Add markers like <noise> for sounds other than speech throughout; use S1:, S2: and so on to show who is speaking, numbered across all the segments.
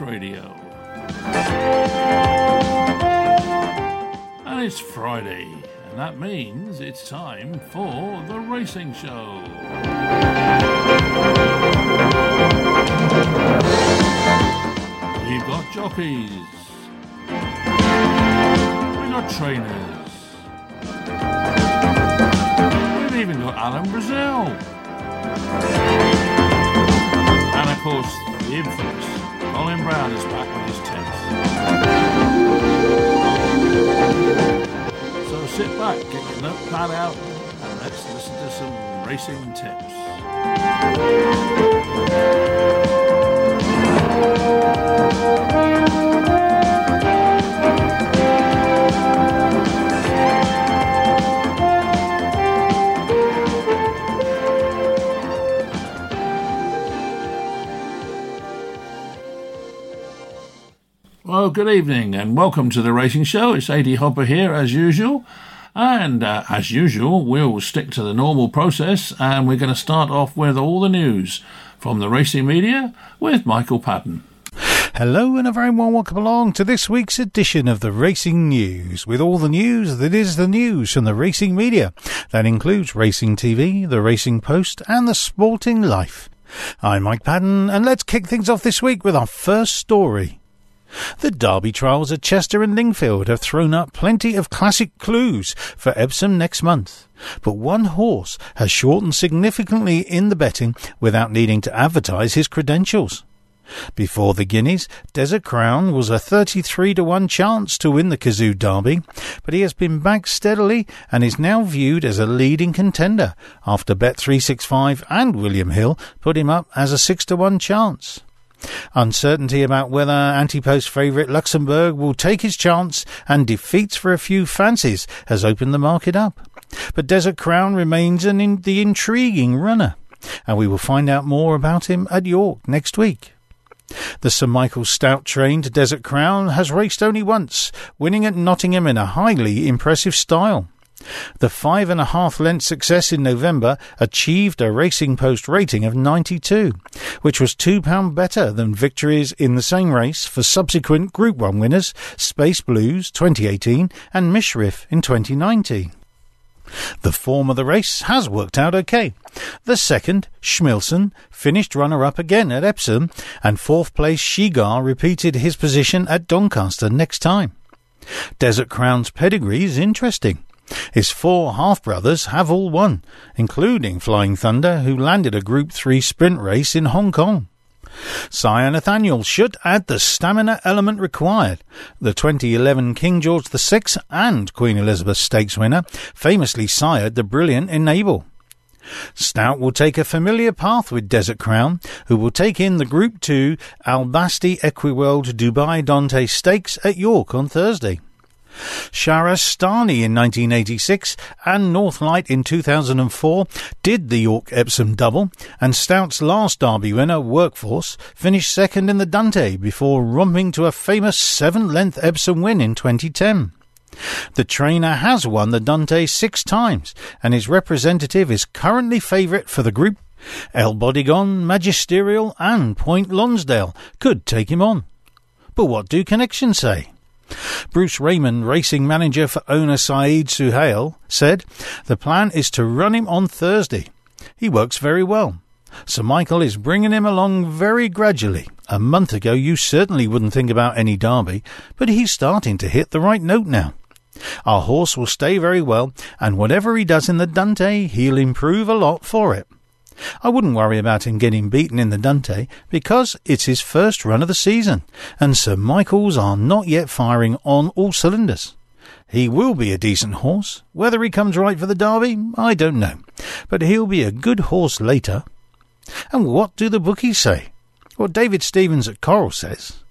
S1: Radio. And it's Friday, and that means it's time for the racing show. We've got jockeys. We've got trainers. We've even got Alan Brazil. And of course, the infamous Colin Brown is back with his tips. So sit back, get your notepad out, and let's listen to some racing tips. Well, good evening and welcome to the Racing Show. It's AD Hopper here as usual. And uh, as usual, we'll stick to the normal process and we're going to start off with all the news from the racing media with Michael Patton.
S2: Hello and a very warm welcome along to this week's edition of the Racing News, with all the news that is the news from the racing media. That includes Racing TV, the Racing Post, and the Sporting Life. I'm Mike Patton, and let's kick things off this week with our first story. The Derby trials at Chester and Lingfield have thrown up plenty of classic clues for Epsom next month. But one horse has shortened significantly in the betting without needing to advertise his credentials. Before the Guineas, Desert Crown was a 33 to 1 chance to win the Cazoo Derby, but he has been back steadily and is now viewed as a leading contender after Bet365 and William Hill put him up as a 6 to 1 chance. Uncertainty about whether anti-post favourite Luxembourg will take his chance and defeats for a few fancies has opened the market up. But Desert Crown remains an in- the intriguing runner, and we will find out more about him at York next week. The Sir Michael Stoute trained Desert Crown has raced only once, winning at Nottingham in a highly impressive style. The five and a half length success in November achieved a Racing Post rating of 92, which was £2 better than victories in the same race for subsequent Group 1 winners Space Blues 2018 and Mishriff in 2019. The form of the race has worked out okay. The second, Schmilson, finished runner-up again at Epsom, and fourth place Shigar repeated his position at Doncaster next time. Desert Crown's pedigree is interesting. His four half-brothers have all won, including Flying Thunder, who landed a Group 3 sprint race in Hong Kong. Sire Nathaniel should add the stamina element required. The 2011 King George VI and Queen Elizabeth Stakes winner famously sired the brilliant Enable. Stoute will take a familiar path with Desert Crown, who will take in the Group 2 Al Basti Equiworld Dubai Dante Stakes at York on Thursday. Shahrastani in 1986 and North Light in 2004 did the York Epsom double, and Stoute's last Derby winner, Workforce, finished second in the Dante before romping to a famous seven length Epsom win in 2010. The trainer has won the Dante six times, and his representative is currently favourite for the group. El Bodegon, Magisterial, and Point Lonsdale could take him on. But what do connections say? Bruce Raymond, racing manager for owner Saeed Suhail, said, The plan is to run him on Thursday. He works very well. Sir Michael is bringing him along very gradually. A month ago, you certainly wouldn't think about any derby, but he's starting to hit the right note now. Our horse will stay very well, and whatever he does in the Dante, he'll improve a lot for it. I wouldn't worry about him getting beaten in the Dante because it's his first run of the season, and Sir Michael's are not yet firing on all cylinders. He will be a decent horse. Whether he comes right for the Derby, I don't know, but he'll be a good horse later. And what do the bookies say? Well, David Stevens at Coral says.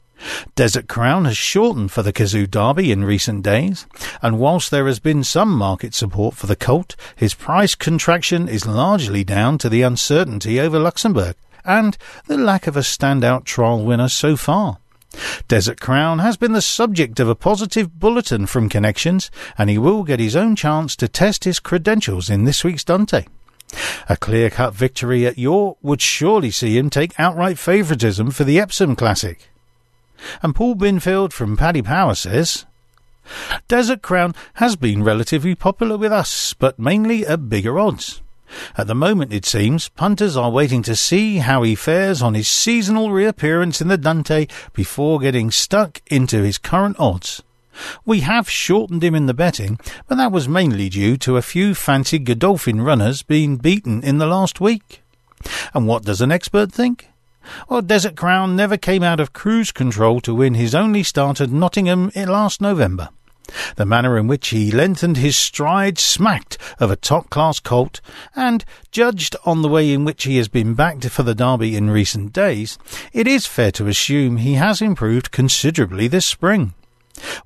S2: Desert Crown has shortened for the Cazoo Derby in recent days, and whilst there has been some market support for the colt, his price contraction is largely down to the uncertainty over Luxembourg and the lack of a standout trial winner so far. Desert Crown has been the subject of a positive bulletin from Connections, and he will get his own chance to test his credentials in this week's Dante. A clear cut victory at York would surely see him take outright favouritism for the Epsom Classic. And Paul Binfield from Paddy Power says, Desert Crown has been relatively popular with us, but mainly at bigger odds. At the moment, it seems, punters are waiting to see how he fares on his seasonal reappearance in the Dante before getting stuck into his current odds. We have shortened him in the betting, but that was mainly due to a few fancy Godolphin runners being beaten in the last week. And what does an expert think? Well, Desert Crown never came out of cruise control to win his only start at Nottingham last November. The manner in which he lengthened his stride smacked of a top class colt, and, judged on the way in which he has been backed for the Derby in recent days, it is fair to assume he has improved considerably this spring.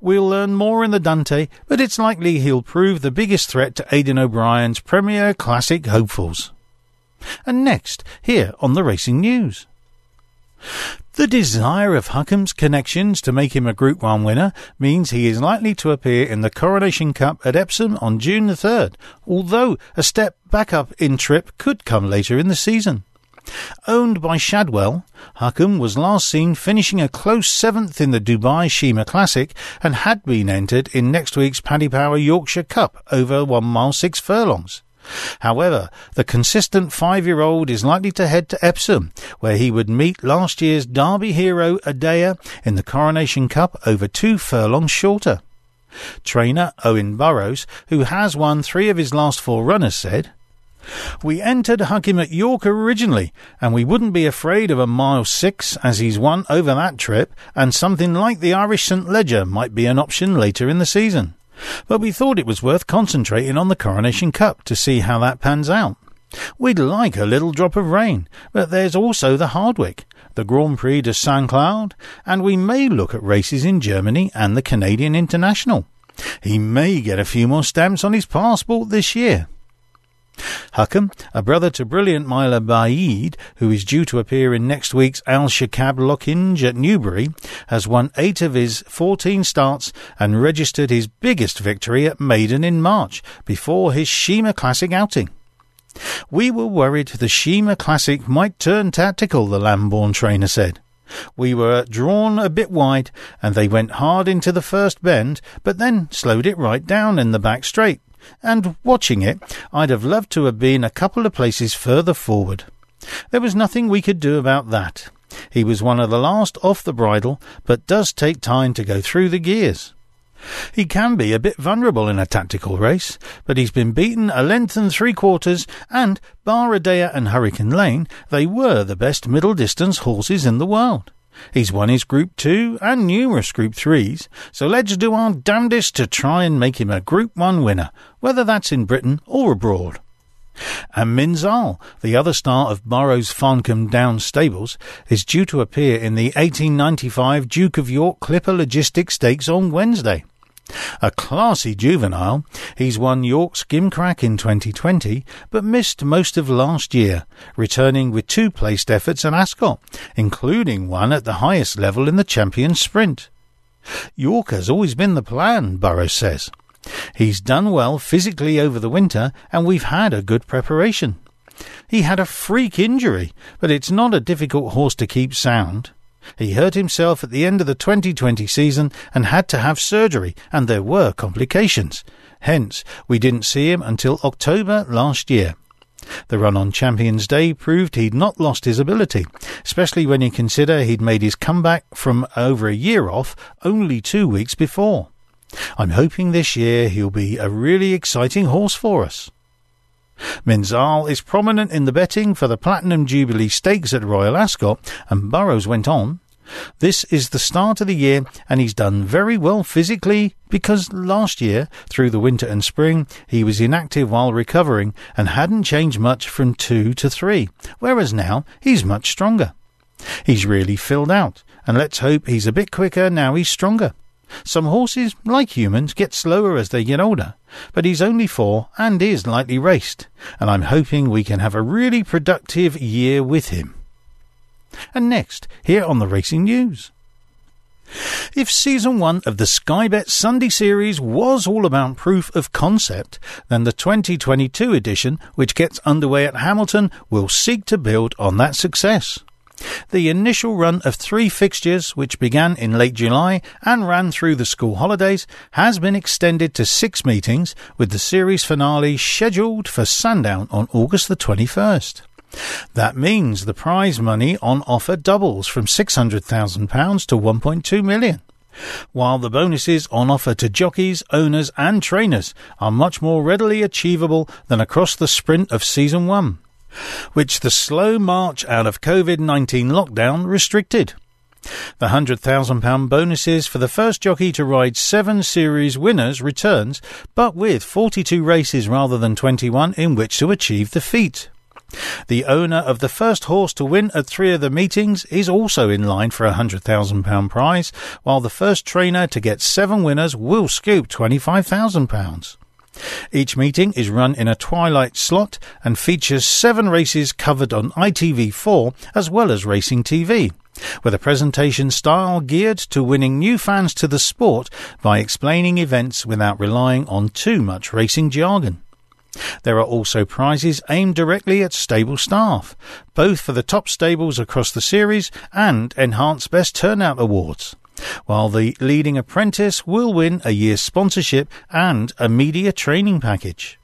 S2: We'll learn more in the Dante, but it's likely he'll prove the biggest threat to Aidan O'Brien's Premier Classic hopefuls. And next, here on the Racing News. The desire of Hukum's connections to make him a Group 1 winner means he is likely to appear in the Coronation Cup at Epsom on June the 3rd, although a step back up in trip could come later in the season. Owned by Shadwell, Hukum was last seen finishing a close seventh in the Dubai Sheema Classic and had been entered in next week's Paddy Power Yorkshire Cup over one mile six furlongs. However, the consistent five-year-old is likely to head to Epsom, where he would meet last year's Derby hero Adayar in the Coronation Cup over two furlongs shorter. Trainer Owen Burrows, who has won three of his last four runners, said, we entered Hukum at York originally, and we wouldn't be afraid of a mile six as he's won over that trip, and something like the Irish St. Leger might be an option later in the season but we thought it was worth concentrating on the Coronation Cup to see how that pans out. We'd like a little drop of rain, but there's also the Hardwicke, the Grand Prix de Saint Cloud, and we may look at races in Germany and the Canadian International. He may get a few more stamps on his passport this year. Hukum, a brother to brilliant miler Baaeed, who is due to appear in next week's Al Shakab Lockinge at Newbury, has won eight of his 14 starts and registered his biggest victory at Meydan in March, before his Sheema Classic outing. We were worried the Sheema Classic might turn tactical, the Lambourn trainer said. We were drawn a bit wide, and they went hard into the first bend, but then slowed it right down in the back straight and watching it, I'd have loved to have been a couple of places further forward. There was nothing we could do about that. He was one of the last off the bridle, but does take time to go through the gears. He can be a bit vulnerable in a tactical race, but he's been beaten a length and three quarters, and, bar Adayar and Hurricane Lane, they were the best middle distance horses in the world. He's won his Group 2 and numerous Group 3s, so let's do our damnedest to try and make him a Group 1 winner, whether that's in Britain or abroad. And Minzaal, the other star of Burrows Farncombe Downs stables, is due to appear in the 1895 Duke of York Clipper Logistics Stakes on Wednesday. A classy juvenile, he's won York's Gimcrack in 2020, but missed most of last year, returning with two placed efforts at Ascot, including one at the highest level in the champion Sprint. York has always been the plan, Burrows says. He's done well physically over the winter, and we've had a good preparation. He had a freak injury, but it's not a difficult horse to keep sound. He hurt himself at the end of the 2020 season and had to have surgery, and there were complications. Hence, we didn't see him until October last year. The run on Champions Day proved he'd not lost his ability, especially when you consider he'd made his comeback from over a year off only two weeks before. I'm hoping this year he'll be a really exciting horse for us. Minzaal is prominent in the betting for the Platinum Jubilee Stakes at Royal Ascot, and Burrows went on. This is the start of the year, and he's done very well physically because last year, through the winter and spring, he was inactive while recovering and hadn't changed much from two to three, whereas now he's much stronger. He's really filled out, and let's hope he's a bit quicker now he's stronger. Some horses, like humans, get slower as they get older, but he's only four and is lightly raced, and I'm hoping we can have a really productive year with him. And next, here on the Racing News. If season one of the Sky Bet Sunday series was all about proof of concept, then the 2022 edition, which gets underway at Hamilton, will seek to build on that success. The initial run of three fixtures, which began in late July and ran through the school holidays, has been extended to six meetings, with the series finale scheduled for Sandown on August the 21st. That means the prize money on offer doubles from £600,000 to £1.2 million. While the bonuses on offer to jockeys, owners and trainers are much more readily achievable than across the sprint of season one which the slow march out of COVID 19 lockdown restricted. The £100,000 bonuses for the first jockey to ride seven series winners returns, but with 42 races rather than 21 in which to achieve the feat. The owner of the first horse to win at three of the meetings is also in line for a £100,000 prize, while the first trainer to get seven winners will scoop £25,000. Each meeting is run in a twilight slot and features seven races covered on ITV4 as well as Racing TV, with a presentation style geared to winning new fans to the sport by explaining events without relying on too much racing jargon. There are also prizes aimed directly at stable staff, both for the top stables across the series and enhanced best turnout awards while the leading apprentice will win a year's sponsorship and a media training package.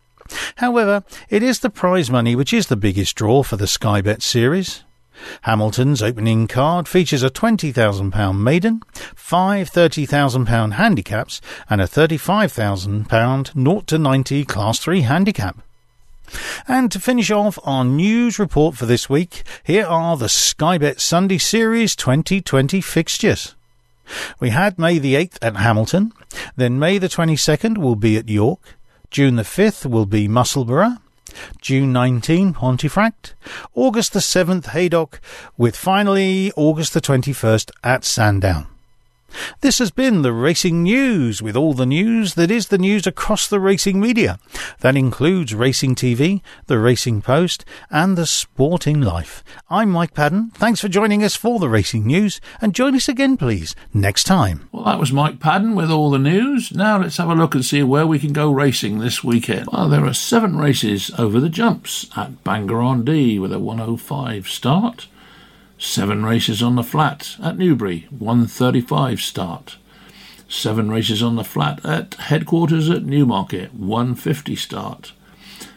S2: However, it is the prize money which is the biggest draw for the Sky Bet series. Hamilton's opening card features a £20,000 maiden, five £30,000 handicaps, and a £35,000 0 to 90 Class 3 handicap. And to finish off our news report for this week, here are the Sky Bet Sunday Series 2020 fixtures. We had May the 8th at Hamilton, then May the 22nd will be at York, June the 5th will be Musselburgh, June 19 Pontefract, August the 7th Haydock, with finally August the 21st at Sandown. This has been the Racing News with all the news that is the news across the racing media. That includes Racing TV, the Racing Post, and the Sporting Life. I'm Mike Padden. Thanks for joining us for the Racing News, and join us again, please, next time.
S1: Well, that was Mike Padden with all the news. Now let's have a look and see where we can go racing this weekend. Well, there are seven races over the jumps at Bangor on Dee with a 105 start. Seven races on the flat at Newbury, 135 start. Seven races on the flat at headquarters at Newmarket, 150 start.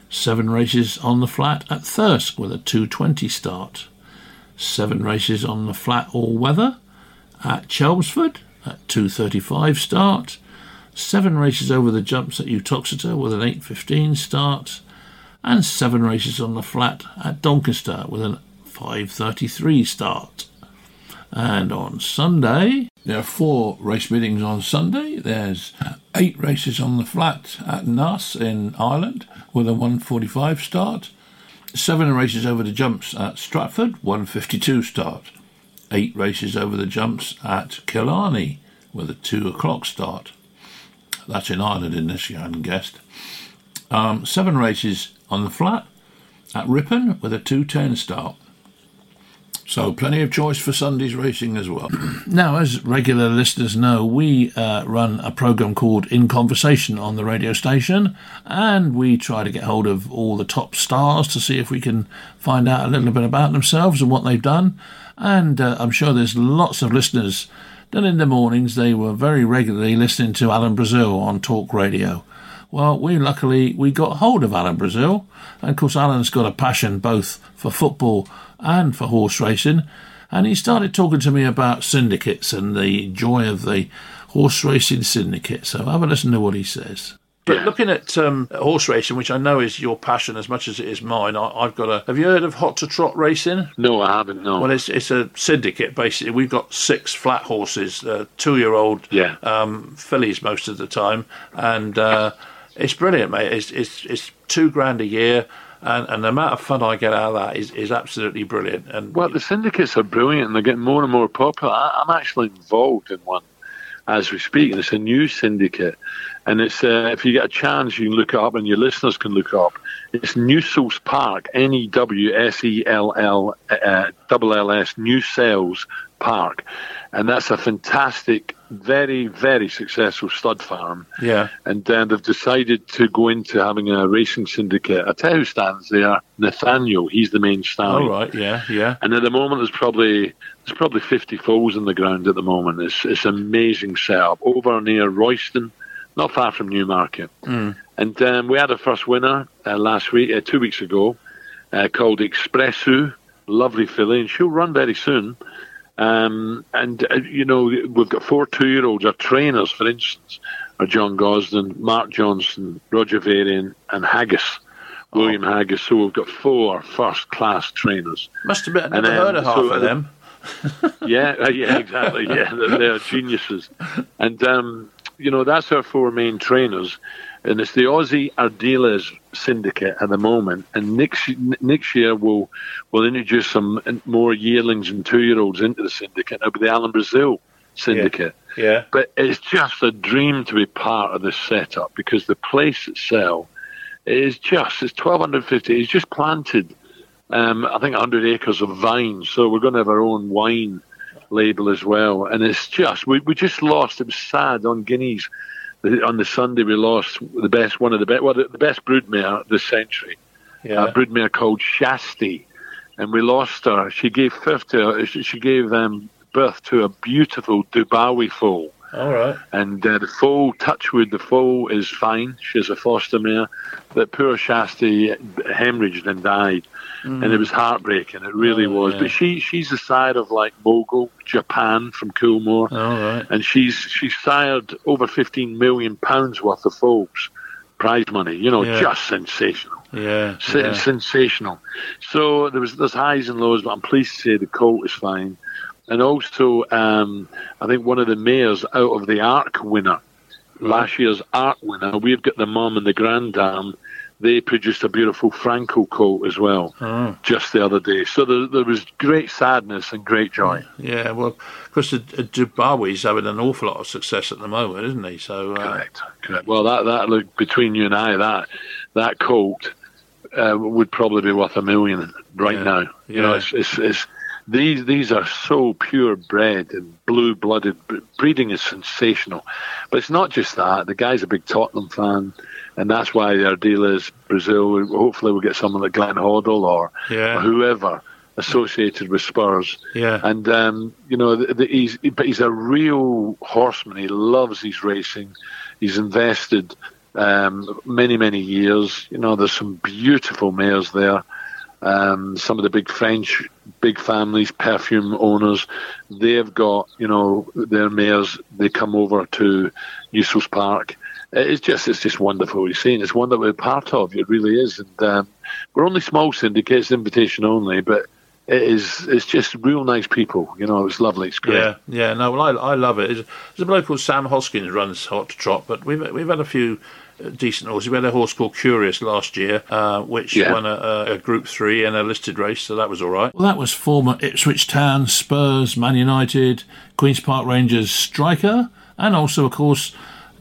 S1: Seven races on the flat at Thirsk with a 220 start. Seven races on the flat all weather at Chelmsford at 235 start. Seven races over the jumps at Uttoxeter with an 815 start. And seven races on the flat at Doncaster with an 5.33 start. And on Sunday, there are four race meetings on Sunday. There's eight races on the flat at Naas in Ireland with a 145 start. Seven races over the jumps at Stratford, 152 start. Eight races over the jumps at Killarney with a two o'clock start. That's in Ireland in this, you hadn't guessed. Um, seven races on the flat at Ripon with a 210 start. So plenty of choice for Sunday's racing as well. <clears throat> now, as regular listeners know, we uh, run a program called In Conversation on the radio station, and we try to get hold of all the top stars to see if we can find out a little bit about themselves and what they've done. And uh, I'm sure there's lots of listeners that in the mornings they were very regularly listening to Alan Brazil on talk radio. Well, we luckily we got hold of Alan Brazil, and of course Alan's got a passion both for football and for horse racing. And he started talking to me about syndicates and the joy of the horse racing syndicate. So I have a listen to what he says. But yeah. looking at um, horse racing, which I know is your passion as much as it is mine, I, have got a. Have you heard of Hot to Trot Racing?
S3: No, I haven't. No.
S1: Well, it's it's a syndicate basically. We've got six flat horses, uh, two-year-old
S3: yeah.
S1: um, fillies most of the time, and uh, it's brilliant, mate. It's it's it's two grand a year and, and the amount of fun I get out of that is, is absolutely brilliant. And
S3: well, the syndicates are brilliant, and they're getting more and more popular. I, am actually involved in one as we speak, and it's a new syndicate. And it's uh, if you get a chance, you can look it up, and your listeners can look it up. It's New Newsells Park, N E W S E L L uh, double L S, Newsells Park, and that's a fantastic, very very successful stud farm.
S1: Yeah.
S3: And then they've decided to go into having a racing syndicate. I tell you who stands there, Nathaniel. He's the main stallion.
S1: All right. Yeah. Yeah.
S3: And at the moment, there's probably there's probably 50 foals in the ground at the moment. It's it's amazing setup over near Royston, not far from Newmarket.
S1: Mm.
S3: And um, we had a first winner uh, last week, uh, two weeks ago, uh, called Expressu. Lovely filly, and she'll run very soon. Um, and uh, you know we've got four two-year-olds. Our trainers, for instance, are John Gosden, Mark Johnston, Roger Varian, and Haggas, William Haggas. So we've got four first-class trainers.
S1: Must have been. Never
S3: then-
S1: heard of half
S3: so,
S1: of them. <laughs>
S3: yeah, uh, yeah, exactly. Yeah, they're, they're geniuses. And um, you know that's our four main trainers, and it's the Aussie Ardelas syndicate at the moment. And next next year we'll we'll introduce some more yearlings and two year olds into the syndicate. It'll be the Alan Brazil syndicate.
S1: Yeah.
S3: But it's just a dream to be part of this setup because the place itself is just it's twelve hundred fifty. It's just planted. Um, I think 100 acres of vines, so we're going to have our own wine label as well. And it's just we, we just lost. It was sad on Guineas on the Sunday. We lost the best one of the best well the, the best broodmare this century
S1: Yeah.
S3: a broodmare called Shastye, and we lost her. She gave birth to she she gave um, birth to a beautiful Dubawi foal,
S1: All right.
S3: and uh, the foal, Touchwood, the foal is fine. She's a foster mare, but poor Shastye hemorrhaged and died, and it was heartbreaking. It really
S1: Oh,
S3: was.
S1: yeah.
S3: But she she's the side of like Mogul, Japan from Coolmore
S1: All right.
S3: and she's she's sired over 15 million pounds worth of foals, prize money. You know,
S1: Yeah.
S3: just sensational,
S1: Yeah.
S3: Sen-
S1: yeah.
S3: sensational. So there was there's highs and lows, but I'm pleased to say the colt is fine. And also, um, I think one of the mares out of the Arc winner, last year's Arc winner, we've got the mum and the granddam. They produced a beautiful Frankel coat as well,
S1: Oh.
S3: just the other day. So there, there was great sadness and great joy.
S1: Yeah, well, of course, Dubawi's having an awful lot of success at the moment, isn't he? So, uh,
S3: Correct. Correct. Well, that that look between you and I, that that coat uh, would probably be worth a million right
S1: Yeah.
S3: now. You know, it's, it's it's these these are so purebred and blue blooded. Breeding is sensational, but it's not just that. The guy's a big Tottenham fan, and that's why our deal is Brazil. Hopefully, we'll get someone like Glenn Hoddle or,
S1: Yeah.
S3: or whoever associated with Spurs.
S1: yeah,
S3: And um, you know, the, the, he's but he's a real horseman. He loves his racing. He's invested um, many many years. You know, there's some beautiful mares there. Um, some of the big French big families, perfume owners, they've got you know their mares. They come over to Newsells Park. It's just it's just wonderful. You're seeing it's one that we're part of. It really is, and um, we're only small syndicates, invitation only, but it is it's just real nice people. You know, it's lovely. It's great.
S1: yeah, yeah. No, well, I, I love it. There's, there's a bloke called Sam Hoskins runs Hot to Trot, but we've we've had a few uh, decent horses. We had a horse called Curious last year, uh, which
S3: Yeah.
S1: won a, a, a Group Three and a listed race, so that was all right.
S4: Well, that was former Ipswich Town, Spurs, Man United, Queen's Park Rangers striker, and also, of course,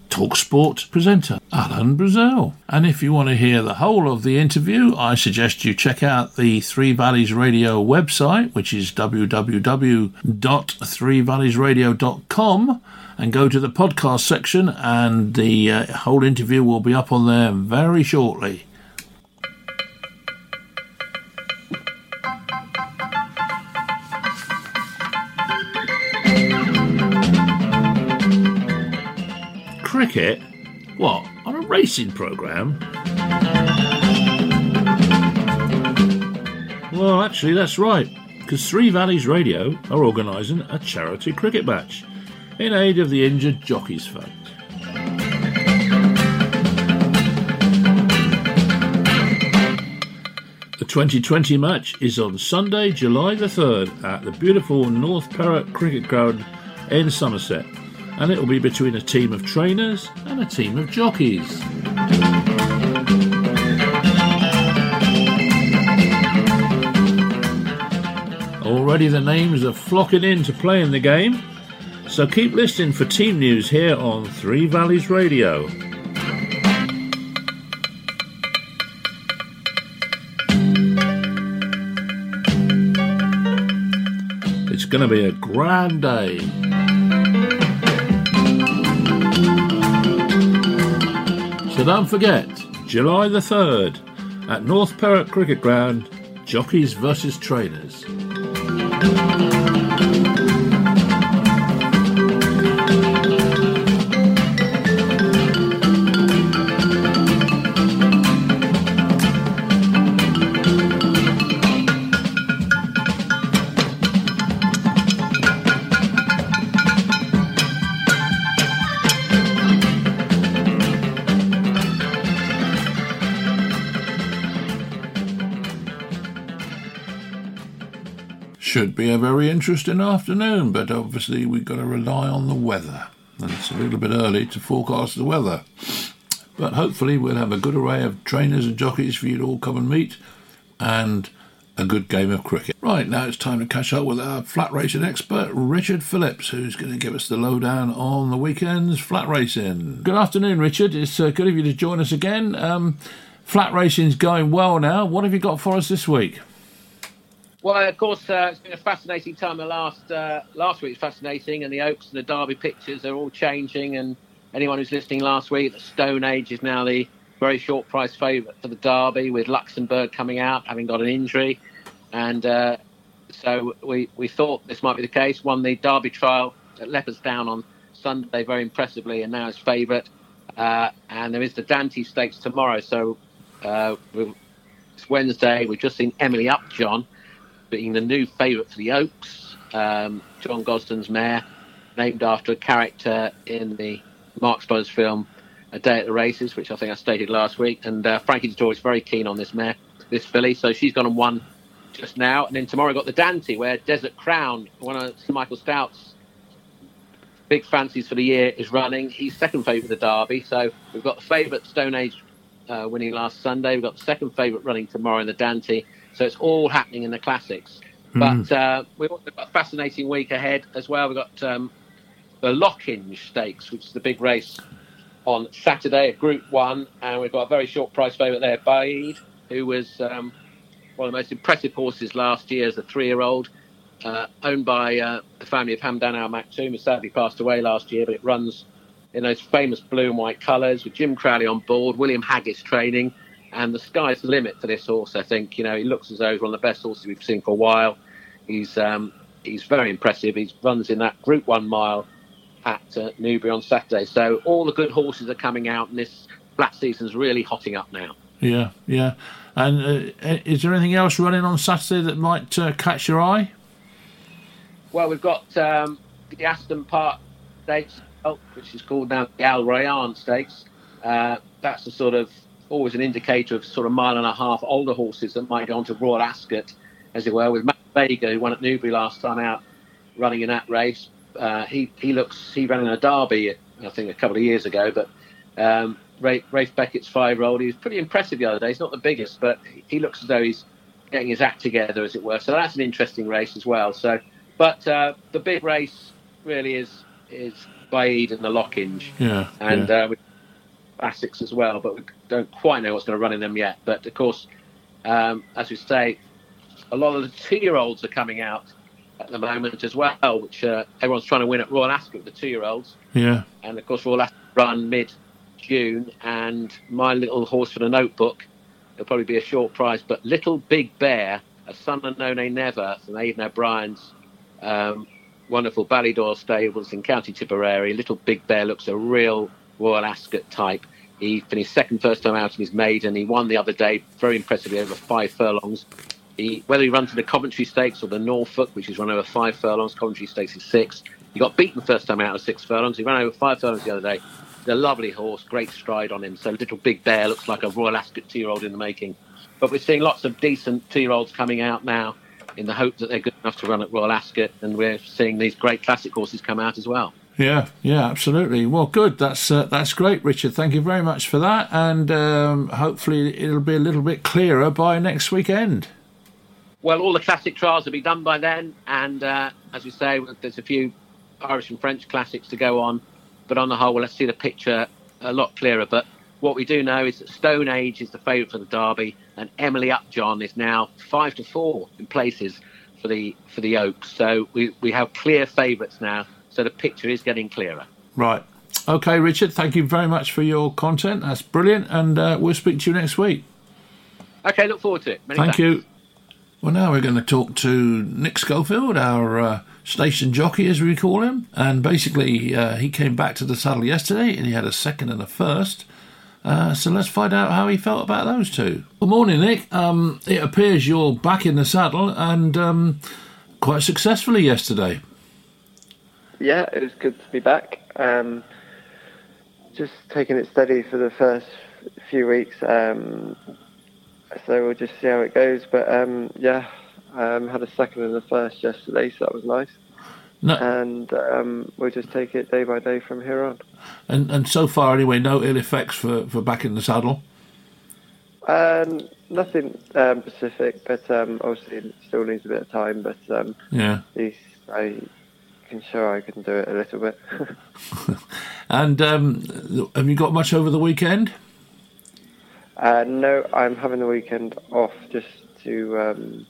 S4: Talksport presenter, Alan Brazil. And if you want to hear the whole of the interview, I suggest you check out the Three Valleys Radio website, which is www.threevalleysradio.com, and go to the podcast section, and the uh, whole interview will be up on there very shortly. Racing programme? Well, actually, that's right, because Three Valleys Radio are organising a charity cricket match in aid of the Injured Jockeys Fund. The 2020 match is on Sunday, July the 3rd at the beautiful North Perrott Cricket Ground in Somerset, and it will be between a team of trainers and a team of jockeys. Already the names are flocking in to play in the game, so keep listening for team news here on Three Valleys Radio. It's
S1: going to be a grand day. Don't forget, July the 3rd at North Perrott Cricket Ground, Jockeys versus Trainers. Should be a very interesting afternoon, but obviously we've got to rely on the weather. And it's a little bit early to forecast the weather. But hopefully we'll have a good array of trainers and jockeys for you to all come and meet and a good game of cricket. Right, now it's time to catch up with our flat racing expert, Richard Phillips, who's going to give us the lowdown on the weekend's flat racing. Good afternoon, Richard. It's uh, good of you to join us again. Um, flat racing's going well now. What have you got for us this week?
S5: Well, of course, uh, it's been a fascinating time. The last uh, last week's fascinating, and the Oaks and the Derby pictures are all changing. And anyone who's listening last week, the Stone Age is now the very short price favourite for the Derby, with Luxembourg coming out having got an injury, and uh, so we we thought this might be the case. Won the Derby trial at Leopardstown on Sunday very impressively, and now is favourite. Uh, and there is the Dante Stakes tomorrow, so uh, it's Wednesday. We've just seen Emily Upjohn being the new favourite for the Oaks. Um, John Gosden's mare, named after a character in the Marx Brothers film A Day at the Races, which I think I stated last week. And uh, Frankie Dettori is very keen on this mare, this filly. So she's gone and won just now. And then tomorrow got the Dante, where Desert Crown, one of Sir Michael Stoute's big fancies for the year, is running. He's second favourite for the Derby. So we've got the favourite Stone Age uh, winning last Sunday. We've got the second favourite running tomorrow in the Dante. So it's all happening in the classics. Mm. But uh, we've got a fascinating week ahead as well. We've got um, the Lockinge Stakes, which is the big race on Saturday at Group One, and we've got a very short price favourite there, Baaeed, who was um, one of the most impressive horses last year as a three-year-old, uh, owned by uh, the family of Hamdan Al Maktoum, who sadly passed away last year, but it runs in those famous blue and white colours with Jim Crowley on board, William Haggas training and the sky's the limit for this horse. I think you know he looks as though he's one of the best horses we've seen for a while. He's um, he's very impressive. He runs in that Group One mile at uh, Newbury on Saturday. So all the good horses are coming out, and this flat season's really hotting up now.
S1: Yeah, yeah. And uh, is there anything else running on Saturday that might uh, catch your eye?
S5: Well, we've got um, the Aston Park Stakes, which is called now the Al Rayyan Stakes. Uh, that's the sort of always an indicator of sort of mile and a half older horses that might go on to Royal Ascot, as it were, with Max Vega, who won at Newbury last time out, running in that race. Uh, he he looks he ran in a derby, I think, a couple of years ago, but um, Ralph, Ralph Beckett's five-year-old, he was pretty impressive the other day. He's not the biggest, but he looks as though he's getting his act together, as it were. So that's an interesting race as well. So, but uh, the big race really is is Baaeed and the Lockinge.
S1: Yeah,
S5: and
S1: yeah.
S5: Uh, classics as well, but we don't quite know what's going to run in them yet. But of course, um, as we say, a lot of the two-year-olds are coming out at the moment as well, which uh, everyone's trying to win at Royal Ascot, the two-year-olds.
S1: Yeah.
S5: And of course, Royal Ascot run mid-June, and my little horse for the notebook, it'll probably be a short price, but Little Big Bear, a son of No Nay Never from Aidan O'Brien's um, wonderful Ballydoyle stables in County Tipperary. Little Big Bear looks a real Royal Ascot type. He finished second first time out in his maiden. He won the other day very impressively over five furlongs. He, whether he runs in the Coventry Stakes or the Norfolk, which is run over five furlongs, Coventry Stakes is six. He got beaten first time out of six furlongs. He ran over five furlongs the other day. A lovely horse, great stride on him. So Little Big Bear looks like a Royal Ascot two-year-old in the making. But we're seeing lots of decent two-year-olds coming out now in the hope that they're good enough to run at Royal Ascot, and we're seeing these great classic horses come out as well.
S1: Yeah, yeah, absolutely. Well, good. That's uh, that's great, Richard. Thank you very much for that, and um, hopefully it'll be a little bit clearer by next weekend.
S5: Well, all the classic trials will be done by then, and uh, as we say, there's a few Irish and French classics to go on, but on the whole, let's see the picture a lot clearer. But what we do know is that Stone Age is the favourite for the Derby, and Emily Upjohn is now five to four in places for the for the Oaks. So we, we have clear favourites now. So the picture is getting clearer.
S1: Right. Okay, Richard. Thank you very much for your content. That's brilliant, and uh, we'll speak to you next week.
S5: Okay, look forward to it. Many
S1: Thank
S5: thanks.
S1: you. Well, now we're going to talk to Nick Scholfield, our uh, station jockey, as we call him. And basically, uh, he came back to the saddle yesterday and he had a second and a first. Uh, so let's find out how he felt about those two. Good morning, Nick. Um, it appears you're back in the saddle and um, quite successfully yesterday.
S6: Yeah, it was good to be back. Um, just taking it steady for the first few weeks. Um, so we'll just see how it goes. But um, yeah, um, had a second and a first yesterday, so that was nice.
S1: No,
S6: And um, we'll just take it day by day from here on.
S1: and, and so far, anyway, no ill effects for, for back in the saddle.
S6: Um, nothing um, specific, but um, obviously it still needs a bit of time. But um,
S1: Yeah.
S6: at least I can show I can do it a little bit. <laughs>
S1: And um, have you got much over the weekend?
S6: Uh, no, I'm having the weekend off just to. Um,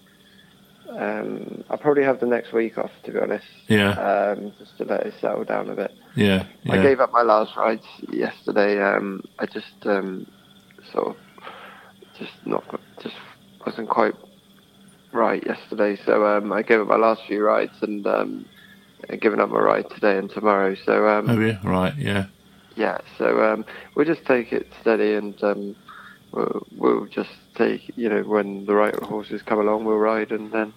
S6: um, I'll probably have the next week off, to be honest.
S1: Yeah.
S6: Um, just to let it settle down a bit.
S1: Yeah. yeah.
S6: I gave up my last rides yesterday. Um, I just um, sort of just not just wasn't quite right yesterday, so um, I gave up my last few rides and um, given up my ride today and tomorrow. So um,
S1: Have you? Right, yeah.
S6: yeah, so um, we'll just take it steady and um, we'll, we'll just take, you know, when the right horses come along, we'll ride and then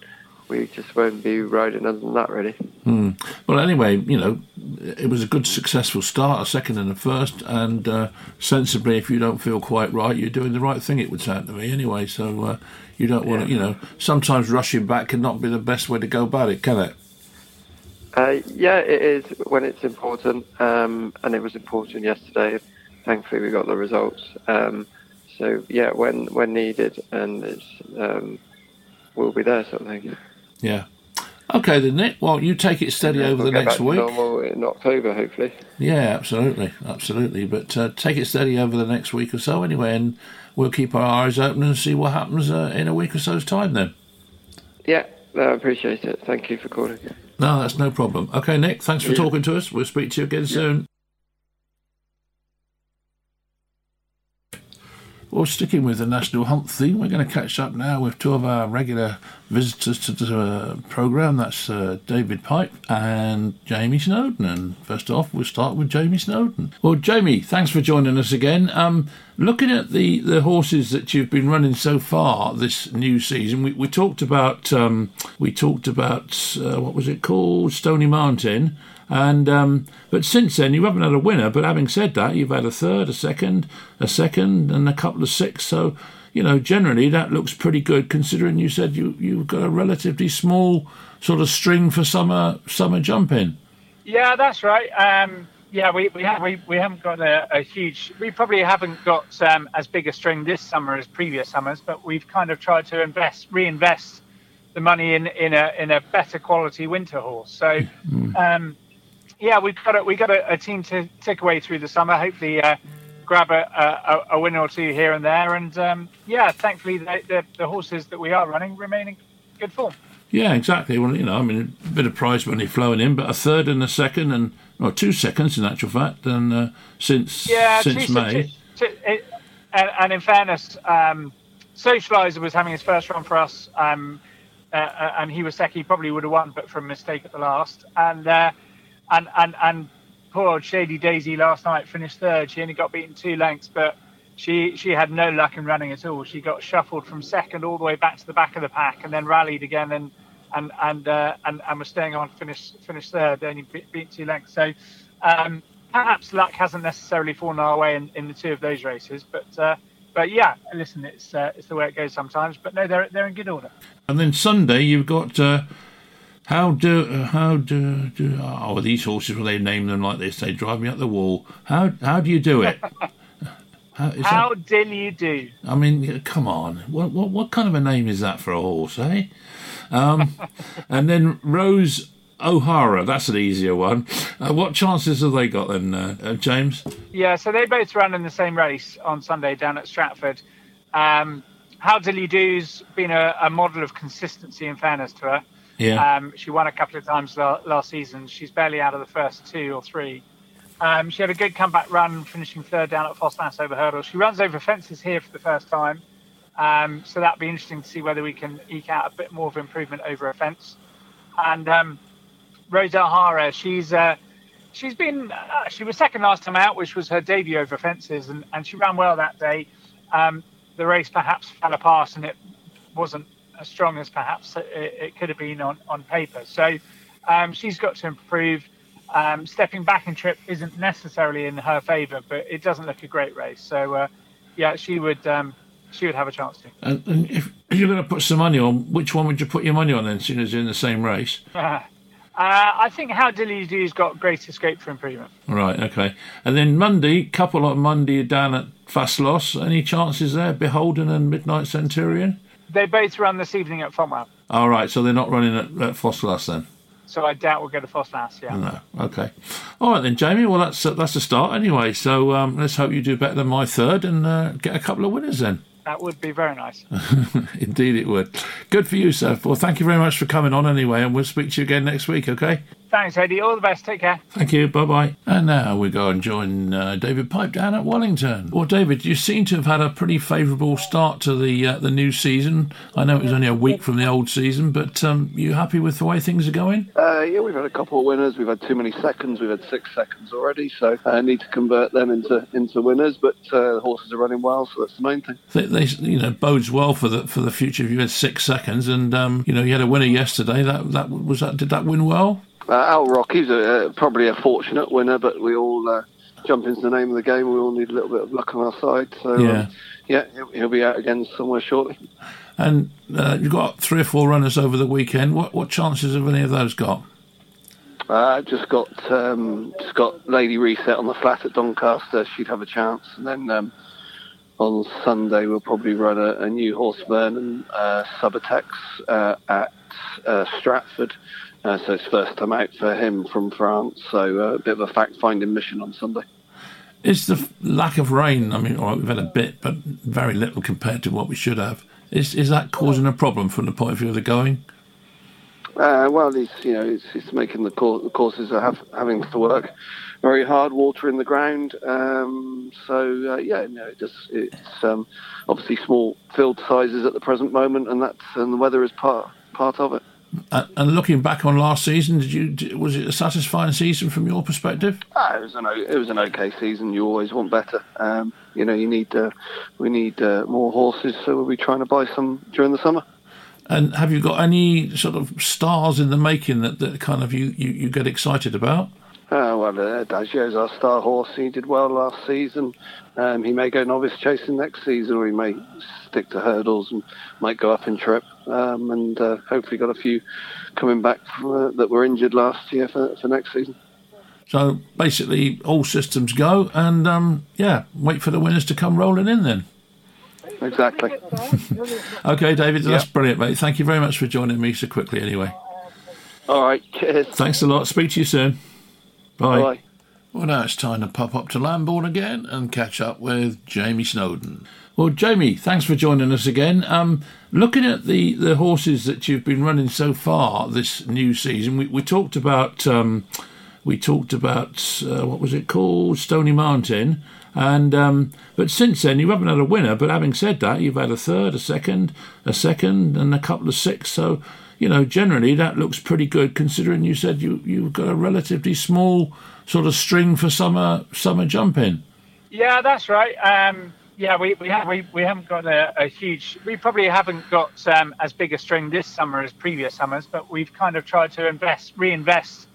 S6: we just won't be riding other than that, really.
S1: Hmm. Well, anyway, you know, it was a good, successful start, a second and a first, and uh, sensibly, if you don't feel quite right, you're doing the right thing. It would sound to me, anyway. So uh, you don't want to, you know, sometimes rushing back cannot be the best way to go about it, can it?
S6: Uh, yeah, it is when it's important, um, and it was important yesterday. Thankfully, we got the results. Um, so yeah, when when needed, and it's um, we'll be there, sort of thing.
S1: Yeah. Okay, then, Nick. Well, you take it steady over
S6: We'll
S1: the next week.
S6: normal in October, hopefully.
S1: Yeah, absolutely, absolutely. But uh, take it steady over the next week or so, anyway, and we'll keep our eyes open and see what happens uh, in a week or so's time. Then.
S6: Yeah, I appreciate it. Thank you for calling.
S1: No, that's no problem. Okay, Nick. Thanks for
S6: Yeah.
S1: talking to us. We'll speak to you again soon. Well, sticking with the National Hunt theme, we're going to catch up now with two of our regular visitors to the uh, programme. That's uh, David Pipe and Jamie Snowden. And first off, we'll start with Jamie Snowden. Well, Jamie, thanks for joining us again. Um, looking at the, the horses that you've been running so far this new season, we, we talked about um, we talked about uh, what was it called, Stony Mountain. And um, but since then you haven't had a winner. But having said that, you've had a third, a second, a second, and a couple of six. So you know generally that looks pretty good considering you said you you've got a relatively small sort of string for summer summer jumping.
S7: Yeah, that's right. Um, yeah, we we, have, we we haven't got a, a huge. We probably haven't got um, as big a string this summer as previous summers, but we've kind of tried to invest, reinvest the money in in a in a better quality winter horse. So, um, yeah, we've got a, we got a, a team to take away through the summer. Hopefully, uh, grab a, a, a winner or two here and there, and um, yeah, thankfully the, the the horses that we are running remain in good form.
S1: Yeah, exactly. Well, you know, I mean, a bit of prize money flowing in, but a third and a second, and or two seconds in actual fact, and uh, since
S7: Yeah,
S1: since
S7: two-
S1: May.
S7: two- two- it- and, and in fairness, um, Socializer was having his first run for us, um, uh, uh, and he was second. He probably would have won, but from a mistake at the last. And uh, and and and poor old Shady Daisy last night finished third. She only got beaten two lengths, but she she had no luck in running at all. She got shuffled from second all the way back to the back of the pack, and then rallied again and. And and, uh, and and was staying on finish finish third, only beat, beat two lengths. So um, perhaps luck hasn't necessarily fallen our way in, in the two of those races, but uh, but yeah, listen, it's uh, it's the way it goes sometimes. But no, they're they're in good order.
S1: And then Sunday you've got uh, how do uh, how do, do oh these horses when they name them like this they drive me up the wall. How how do you do it? <laughs> How,
S7: How
S1: that,
S7: dill you do?
S1: I mean, come on, what, what what kind of a name is that for a horse, eh? Um, <laughs> and then Rose O'Hara, that's an easier one. Uh, what chances have they got then, uh, uh, James?
S7: Yeah, so they both ran in the same race on Sunday down at Stratford. Um, How Dilly Do's been a, a model of consistency and fairness to her.
S1: Yeah.
S7: Um, she won a couple of times la- last season. She's barely out of the first two or three. Um, she had a good comeback run, finishing third down at Ffos Las over hurdle. She runs over fences here for the first time. Um, so that'd be interesting to see whether we can eke out a bit more of improvement over a fence. And um, Rosa O'Hara, she's uh, she's been uh, she was second last time out, which was her debut over fences, and, and she ran well that day. Um, the race perhaps fell apart, and it wasn't as strong as perhaps it, it could have been on, on paper. So um, she's got to improve. Um, stepping back in trip isn't necessarily in her favour, but it doesn't look a great race. So uh, yeah, she would um, she would have a chance to.
S1: And, and if, you're going to put some money on, which one would you put your money on then, seeing as you're in the same race? <laughs>
S7: Uh, I think how Dilly Do's got greater scope for improvement.
S1: Right, okay. And then Monday, couple on Monday down at Ffos Las. Any chances there? Beholden and Midnight Centurion?
S7: They both run this evening at Fontwell.
S1: All right, so they're not running at, at Ffos Las then?
S7: So I doubt we'll go to Ffos Las, yeah.
S1: No, okay. All right then, Jamie. Well, that's that's a start anyway. So um, let's hope you do better than my third and uh, get a couple of winners then.
S7: That would be very nice. <laughs>
S1: Indeed, it would. Good for you, sir. Well, thank you very much for coming on anyway, and we'll speak to you again next week, okay?
S7: Thanks, Eddie. All the best. Take care.
S1: Thank you. Bye bye. And now we go and join uh, David Pipe down at Wellington. Well, David, you seem to have had a pretty favourable start to the uh, the new season. I know it was only a week from the old season, but um, you happy with the way things are going?
S8: Uh, yeah, we've had a couple of winners. We've had too many seconds. We've had six seconds already, so I need to convert them into into winners. But uh, the horses are running well, so that's the main thing.
S1: They, they, you know, bodes well for the for the future. If you had six seconds, and um, you know, you had a winner yesterday. That that was that. Did that win well?
S8: Uh, Al Rocky's a, uh, probably a fortunate winner, but we all uh, jump into the name of the game. We all need a little bit of luck on our side. So
S1: Yeah.
S8: um, yeah, he'll, he'll be out again somewhere shortly.
S1: And uh, you've got three or four runners over the weekend. What what chances have any of those got?
S8: Uh, just got um, just got Lady Reset on the flat at Doncaster. She'd have a chance, and then um, on Sunday we'll probably run a, a new horse Vernon uh, Subatex uh, at uh, Stratford. Uh, so it's first time out for him from France. So uh, a bit of a fact-finding mission on Sunday.
S1: Is the f- lack of rain? I mean, all right, we've had a bit, but very little compared to what we should have. Is is that causing a problem from the point of view of the going?
S8: Uh, well, it's you know it's, it's making the, cour- the courses are have, having to work very hard, water in the ground. Um, so uh, yeah, no, it just it's um, obviously small field sizes at the present moment, and that's and the weather is part part of it.
S1: And looking back on last season, did you was it a satisfying season from your perspective?
S8: Ah, it was an it was an okay season. You always want better. Um, you know, you need uh, we need uh, more horses, so we'll be trying to buy some during the summer.
S1: And have you got any sort of stars in the making that, that kind of you, you, you get excited about?
S8: Uh, well, uh, Daggio's our star horse. He did well last season. Um, he may go novice chasing next season, or he may stick to hurdles and might go up in trip. Um, and uh, hopefully, got a few coming back from, uh, that were injured last year for, for next season.
S1: So basically, all systems go, and um, yeah, wait for the winners to come rolling in then.
S8: Exactly. <laughs>
S1: Okay, David, that's brilliant, mate. Thank you very much for joining me so quickly. Anyway,
S8: All right. Cheers.
S1: thanks a lot. Speak to you soon. Bye.
S8: Bye.
S1: Well, now it's time to pop up to Lambourn again and catch up with Jamie Snowden. Well, Jamie, thanks for joining us again. Um, looking at the, the horses that you've been running so far this new season, we, we talked about um, we talked about uh, what was it called, Stony Mountain, and um, but since then you haven't had a winner. But having said that, you've had a third, a second, a second, and a couple of six. So you know, generally that looks pretty good considering you said you you've got a relatively small sort of string for summer summer jumping.
S7: Yeah, that's right. Um, yeah, we, we, have, we, we haven't got a, a huge. We probably haven't got um, as big a string this summer as previous summers, but we've kind of tried to invest, reinvest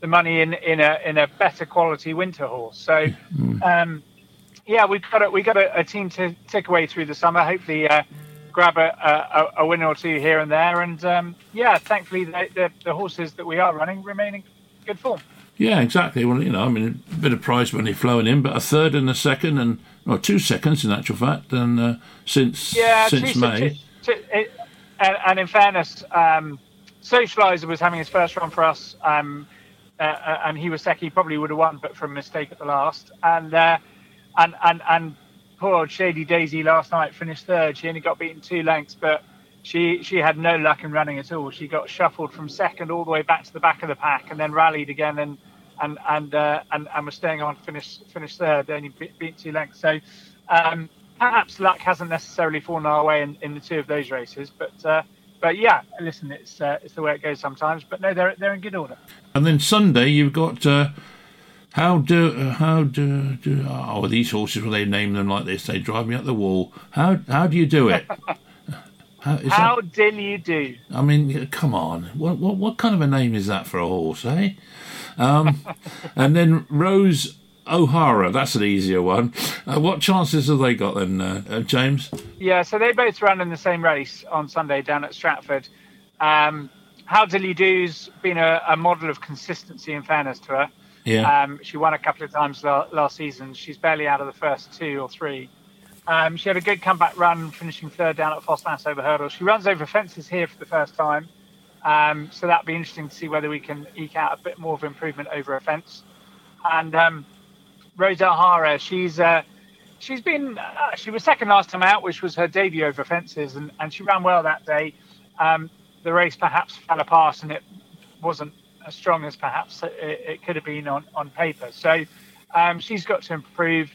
S7: the money in, in a in a better quality winter horse. So, um, yeah, we've got a, we got a, a team to take away through the summer. Hopefully, uh, grab a, a, a winner or two here and there, and um, yeah, thankfully the, the, the horses that we are running remain in good form.
S1: Yeah, exactly. Well, you know, I mean, a bit of prize money flowing in, but a third and a second, and or two seconds in actual fact, and uh, since
S7: Yeah,
S1: since May.
S7: two- two- it- and, and in fairness, um, Socializer was having his first run for us, um, uh, uh, and he was second. He probably would have won, but from a mistake at the last. And uh, and and and poor old Shady Daisy last night finished third. She only got beaten two lengths, but she she had no luck in running at all. She got shuffled from second all the way back to the back of the pack, and then rallied again and and and uh, and, and was staying on to finish finish third, only beat, beat two lengths. So um, perhaps luck hasn't necessarily fallen our way in, in the two of those races, but. Uh, but yeah, listen, it's uh, it's the way it goes sometimes. But no, they're they're in good order.
S1: And then Sunday you've got uh, how do how do, do oh these horses when they name them like this they drive me up the wall. How how do you do it? <laughs>
S7: How, How that, did you do?
S1: I mean, come on. What, what what kind of a name is that for a horse, eh? Um, <laughs> and then Rose O'Hara, that's an easier one. Uh, what chances have they got then, uh, uh, James?
S7: Yeah, so they both ran in the same race on Sunday down at Stratford. Um, How you Do's been a, a, model of consistency and fairness to her.
S1: Yeah.
S7: Um, she won a couple of times last season. She's barely out of the first two or three. Um, she had a good comeback run, finishing third down at Ffos Las over hurdles. She runs over fences here for the first time, um, so that'd be interesting to see whether we can eke out a bit more of improvement over a fence. And um, Rosa O'Hara, she's uh, she's been uh, she was second last time out, which was her debut over fences, and, and she ran well that day. Um, the race perhaps fell apart, and it wasn't as strong as perhaps it, it could have been on on paper. So um, she's got to improve.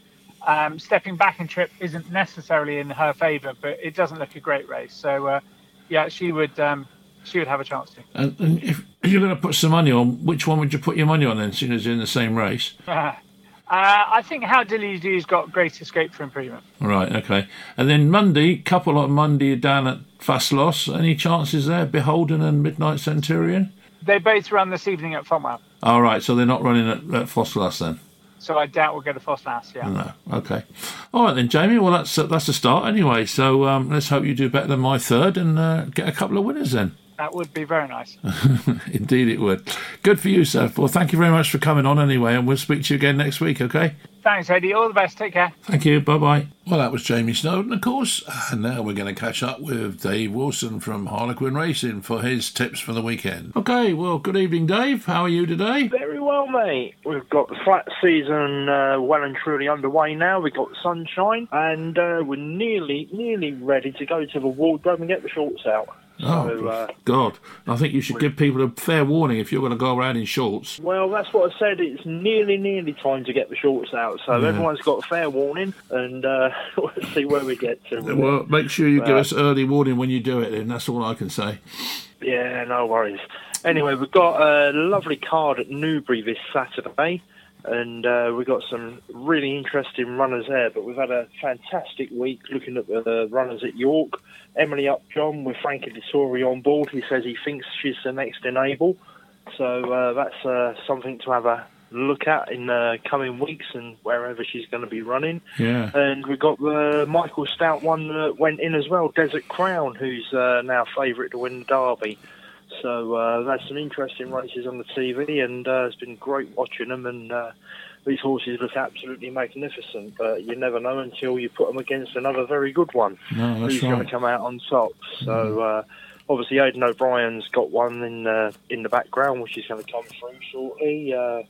S7: Um, stepping back in trip isn't necessarily in her favour, but it doesn't look a great race. So, uh, yeah, she would um, she would have a chance to.
S1: And, and if you're going to put some money on, which one would you put your money on then, seeing as you're in the same race? <laughs>
S7: Uh, I think how Dilly Do's got greater scope for improvement.
S1: Right, okay. And then Monday, couple on Monday down at Ffos Las. Any chances there? Beholden and Midnight Centurion?
S7: They both run this evening at Fontwell.
S1: All right, so they're not running at, at Ffos Las then?
S7: So I doubt we'll get a Ffos Las. Yeah.
S1: No. Okay. All right then, Jamie. Well, that's uh, that's a start anyway. So um, let's hope you do better than my third and uh, get a couple of winners then.
S7: That would be very nice. <laughs>
S1: Indeed, it would. Good for you, sir. Well, thank you very much for coming on anyway, and we'll speak to you again next week, okay?
S7: Thanks, Eddie. All the best. Take care.
S1: Thank you. Bye bye. Well, that was Jamie Snowden, of course. And now we're going to catch up with Dave Wilson from Harlequin Racing for his tips for the weekend. Okay, well, good evening, Dave. How are you today?
S9: Very well, mate. We've got the flat season uh, well and truly underway now. We've got sunshine, and uh, we're nearly, nearly ready to go to the wardrobe and get the shorts out.
S1: Oh, uh, God. I think you should give people a fair warning if you're going to go around in shorts.
S9: Well, that's what I said. It's nearly, nearly time to get the shorts out. So yeah. everyone's got a fair warning, and uh, <laughs> let's see where we get to.
S1: Well, make sure you give us early warning when you do it, then. That's all I can say.
S9: Yeah, no worries. Anyway, we've got a lovely card at Newbury this Saturday and uh, we've got some really interesting runners there. But we've had a fantastic week looking at the runners at York. Emily Upjohn with Frankie Dettori on board. He says he thinks she's the next Enable. So uh, that's uh, something to have a look at in the coming weeks and wherever she's going to be running.
S1: Yeah.
S9: And we've got the Michael Stoute one that went in as well, Desert Crown, who's uh, now favourite to win the Derby. So uh, that's some interesting races on the TV, and uh, it's been great watching them. And uh, these horses look absolutely magnificent, but you never know until you put them against another very good one.
S1: No,
S9: who's
S1: right.
S9: going to come out on top? So mm. obviously, Aidan O'Brien's got one in uh, in the background, which is going to come through shortly, uh,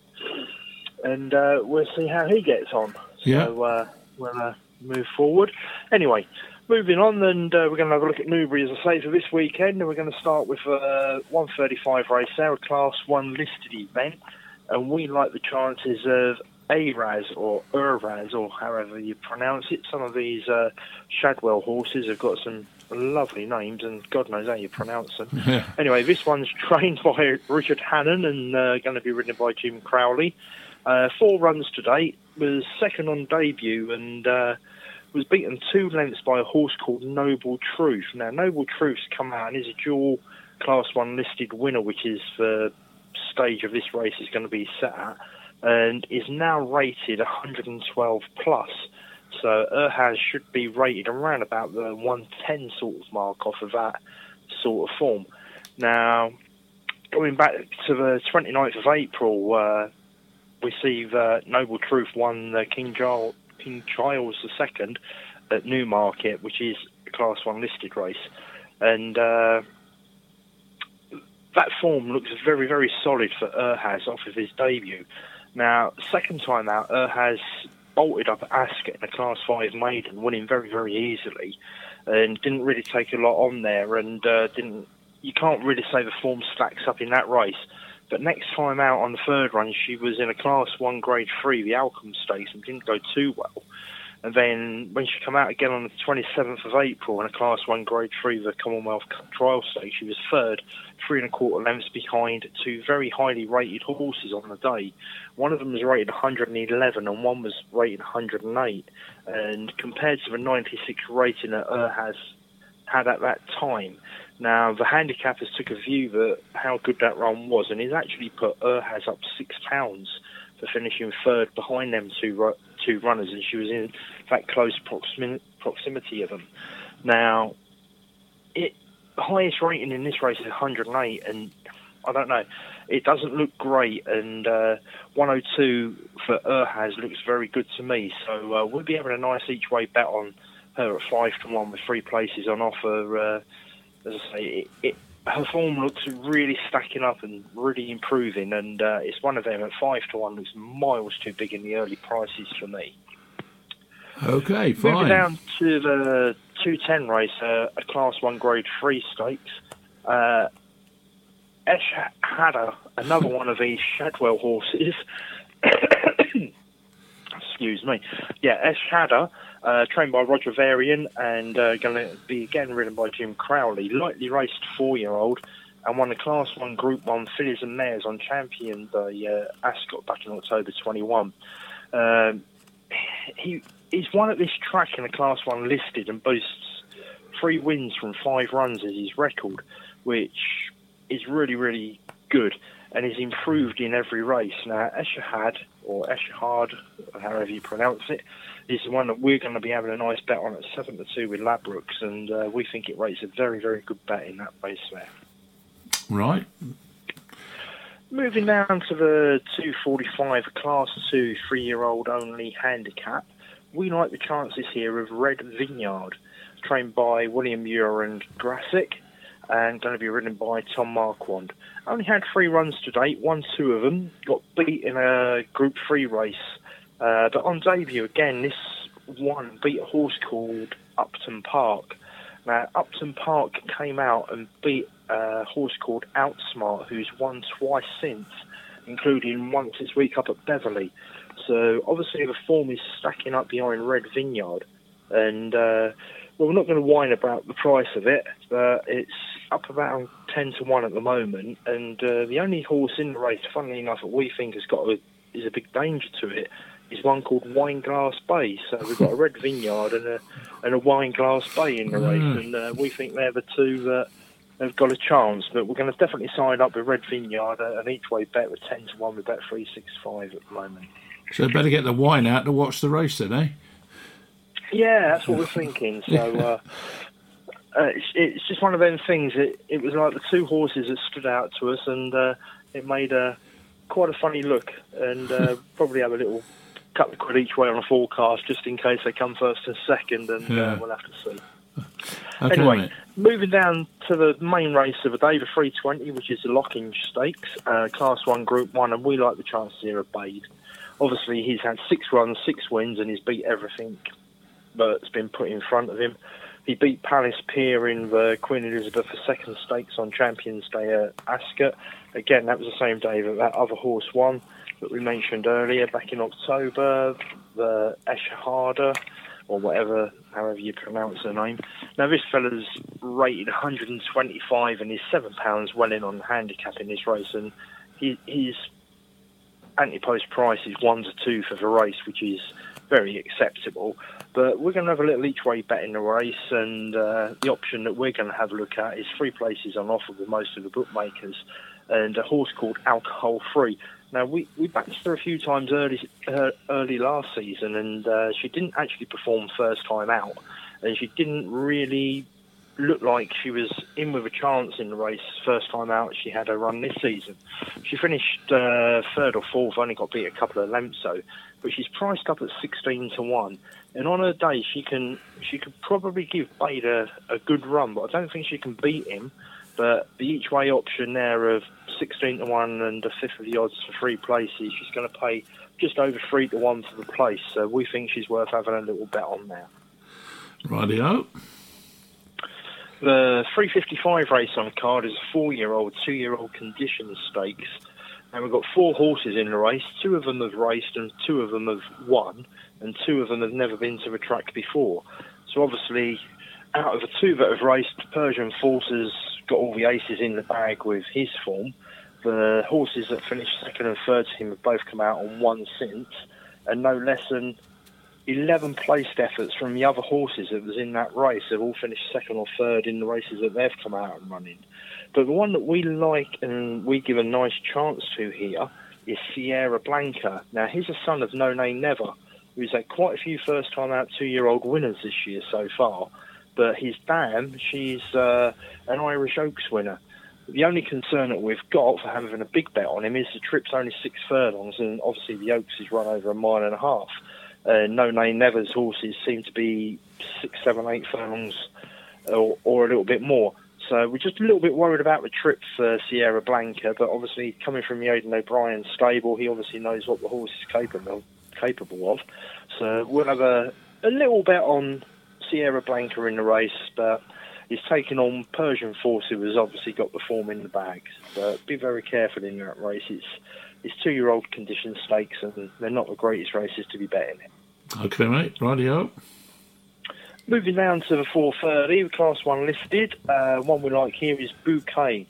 S9: and we'll see how he gets on.
S1: Yeah.
S9: So we'll move forward. Anyway, moving on, and uh, we're going to have a look at Newbury, as I say, for this weekend. And we're going to start with a uh, 135 race there, a Class 1 listed event. And we like the chances of Araz or Uraz, or however you pronounce it. Some of these uh, Shadwell horses have got some lovely names, and God knows how you pronounce them. <laughs>
S1: Yeah.
S9: Anyway, this one's <laughs> trained by Richard Hannon and uh, going to be ridden by Jim Crowley. Uh, four runs to date, was second on debut, and uh, was beaten two lengths by a horse called Noble Truth. Now, Noble Truth's come out and is a dual Class 1 listed winner, which is the stage of this race is going to be set at, and is now rated 112 plus. So Urhaz should be rated around about the 110 sort of mark off of that sort of form. Now, going back to the 29th of April, uh, we see Noble Truth won the King Charles King Charles II at Newmarket, which is a Class 1 listed race. And uh, that form looks very, very solid for Urhaz off of his debut. Now, second time out, Urhaz bolted up Ascot in a Class 5 maiden, winning very, very easily, and didn't really take a lot on there, and uh, didn't. You can't really say the form stacks up in that race. But next time out on the third run, she was in a Class 1 Grade 3, the Acomb Stakes, and didn't go too well. And then when she came out again on the 27th of April in a Class 1 Grade 3, the Commonwealth Trial Stakes, she was third, three and a quarter lengths behind two very highly rated horses on the day. One of them was rated 111 and one was rated 108. And compared to the 96 rating that Urhas had at that time, now the handicappers took a view that how good that run was, and he's actually put Urhas up six pounds for finishing third behind them two two runners, and she was in that close proximity proximity of them. Now, it highest rating in this race is 108, and I don't know, it doesn't look great, and uh, 102 for Urhas looks very good to me. So uh, we'll be having a nice each way bet on her at five to one with three places on offer. Uh, as I say, it, it her form looks really stacking up and really improving, and uh, it's one of them at five to one looks miles too big in the early prices for me.
S1: Okay, fine.
S9: Moving down to the two ten race, uh, a Class One Grade Three stakes. Uh, Esh Hadder, another <laughs> one of these Shadwell horses. <coughs> Excuse me. Yeah, Esh Hadder uh, trained by Roger Varian and uh, going to be again ridden by Jim Crowley. Lightly raced four-year-old and won the Class 1 Group 1 Fillies and Mares on Champion Day uh, Ascot back in October 21. Um, he He's won at this track in the Class 1 listed and boasts three wins from five runs as his record, which is really, really good and is improved in every race. Now, Eshahad, or However you pronounce it, is the one that we're going to be having a nice bet on at 7 to 2 with Ladbrokes, and uh, we think it rates a very, very good bet in that race there.
S1: Right.
S9: Moving down to the 245 Class 2 three year old only handicap, we like the chances here of Red Vineyard, trained by William Muir and Grassick, and going to be ridden by Tom Marquand. Only had three runs to date, won two of them, got beat in a Group 3 race uh, but on debut, again, this one beat a horse called Upton Park. Now, Upton Park came out and beat a horse called Outsmart, who's won twice since, including once this week up at Beverley. So obviously the form is stacking up behind Red Vineyard, and uh, well, we're not going to whine about the price of it, but it's up about ten to one at the moment. And uh, the only horse in the race, funnily enough, that we think has got a, is a big danger to it is one called Wineglass Bay. So we've got a Red <laughs> Vineyard and a and a Wineglass Bay in the mm. race, and uh, we think they're the two that have got a chance. But we're going to definitely sign up with Red Vineyard and each way bet with ten to one with bet three six five at the moment.
S1: So better get the wine out to watch the race then, eh?
S9: Yeah, that's what we're thinking. <laughs> So. Uh, uh, it's, it's, just one of those things. It, it was like the two horses that stood out to us, and uh, it made a quite a funny look, and uh, <laughs> probably have a little couple of quid each way on a forecast just in case they come first and second, and uh, yeah. uh, we'll have to see. Okay, anyway, mate. moving down to the main race of the day, the 320, which is the Lockinge Stakes, uh, Class 1, Group 1, and we like the chances here of Baaeed. Obviously, he's had six runs, six wins, and he's beat everything that's been put in front of him. He beat Palace Pier in the Queen Elizabeth II Stakes on Champions Day at Ascot. Again, that was the same day that that other horse won that we mentioned earlier back in October, the Eshahada, or whatever, however you pronounce the name. Now, this fella's rated 125 and he's seven pounds well in on handicap in this race, and he, his anti-post price is one to two for the race, which is very acceptable. But we're going to have a little each way bet in the race, and uh, the option that we're going to have a look at is three places on offer with most of the bookmakers, and a horse called Alcohol Free. Now we we backed her a few times early uh, early last season, and uh, she didn't actually perform first time out, and she didn't really look like she was in with a chance in the race first time out. She had a run this season. She finished uh, third or fourth, only got beat a couple of lengths though, but she's priced up at sixteen to one. And on her day, she can she could probably give Baaeed a, a good run, but I don't think she can beat him. But the each way option there of 16 to 1 and a fifth of the odds for three places, she's going to pay just over 3 to 1 for the place. So we think she's worth having a little bet on now.
S1: Rightio.
S9: The 355 race on the card is a four year old, two year old condition stakes. And we've got four horses in the race. Two of them have raced and two of them have won, and two of them have never been to the track before. So obviously, out of the two that have raced, Persian Forces got all the aces in the bag with his form. The horses that finished second and third to him have both come out on one since, and no less than 11 placed efforts from the other horses that was in that race have all finished second or third in the races that they've come out and running. But the one that we like and we give a nice chance to here is Sierra Blanca. Now, he's a son of No Nay Never, who's had quite a few first time out two year old winners this year so far. But his dam, she's uh, an Irish Oaks winner. The only concern that we've got for having a big bet on him is the trip's only six furlongs, and obviously the Oaks is run over a mile and a half. Uh, No Nay Never's horses seem to be six, seven, eight furlongs or, or a little bit more. So we're just a little bit worried about the trip for Sierra Blanca, but obviously coming from the Aidan O'Brien stable, he obviously knows what the horse is capable capable of. So we'll have a, a little bet on Sierra Blanca in the race, but he's taking on Persian Force, who has obviously got the form in the bag. But be very careful in that race. It's it's two year old condition stakes, and they're not the greatest races to be betting in.
S1: Okay, mate. Rightio.
S9: Moving down to the 430, Class 1 listed. Uh, one we like here is Bouquet.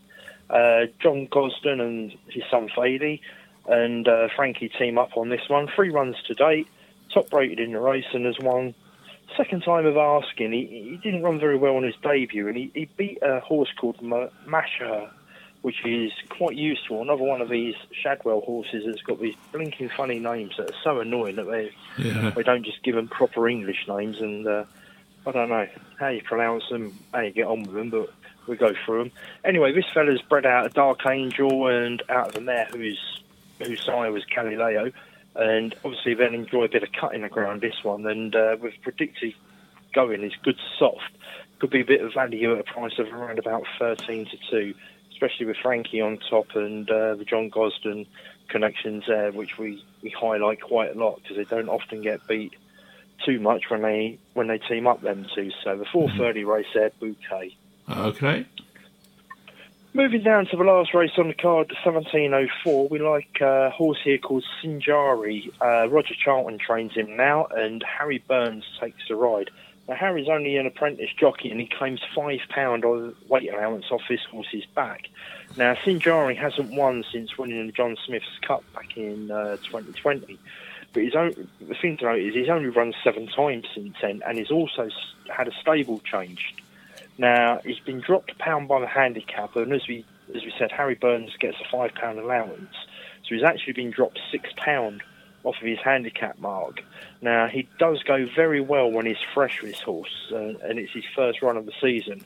S9: Uh, John Gosden and his son Thady and uh, Frankie team up on this one. Three runs to date, top rated in the race, and has won. Second time of asking, he, he didn't run very well on his debut, and he, he beat a horse called Masha, which is quite useful. Another one of these Shadwell horses that's got these blinking funny names that are so annoying that they
S1: Yeah.
S9: they don't just give them proper English names. And uh, I don't know how you pronounce them, how you get on with them, but we go through them. Anyway, this fella's bred out of Dark Angel and out of a mare who's whose sire was Galileo, and obviously then enjoy a bit of cutting in the ground. This one, and uh, with predicted going is good soft. Could be a bit of value at a price of around about thirteen to two, especially with Frankie on top and uh, the John Gosden connections there, which we, we highlight quite a lot because they don't often get beat too much when they when they team up them two. So the 4:30 race there, bouquet.
S1: Okay.
S9: Moving down to the last race on the card, the 1704, we like a horse here called Sinjari. Uh, Roger Charlton trains him now, and Harry Burns takes the ride. Now, Harry's only an apprentice jockey, and he claims £5 on weight allowance off this horse's back. Now, Sinjari hasn't won since winning the John Smith's Cup back in uh, 2020. But his own, the thing to note is he's only run seven times since then, and he's also had a stable changed. Now he's been dropped a pound by the handicapper, and as we as we said, Harry Burns gets a five pound allowance, so he's actually been dropped six pound off of his handicap mark. Now he does go very well when he's fresh with his horse, uh, and it's his first run of the season.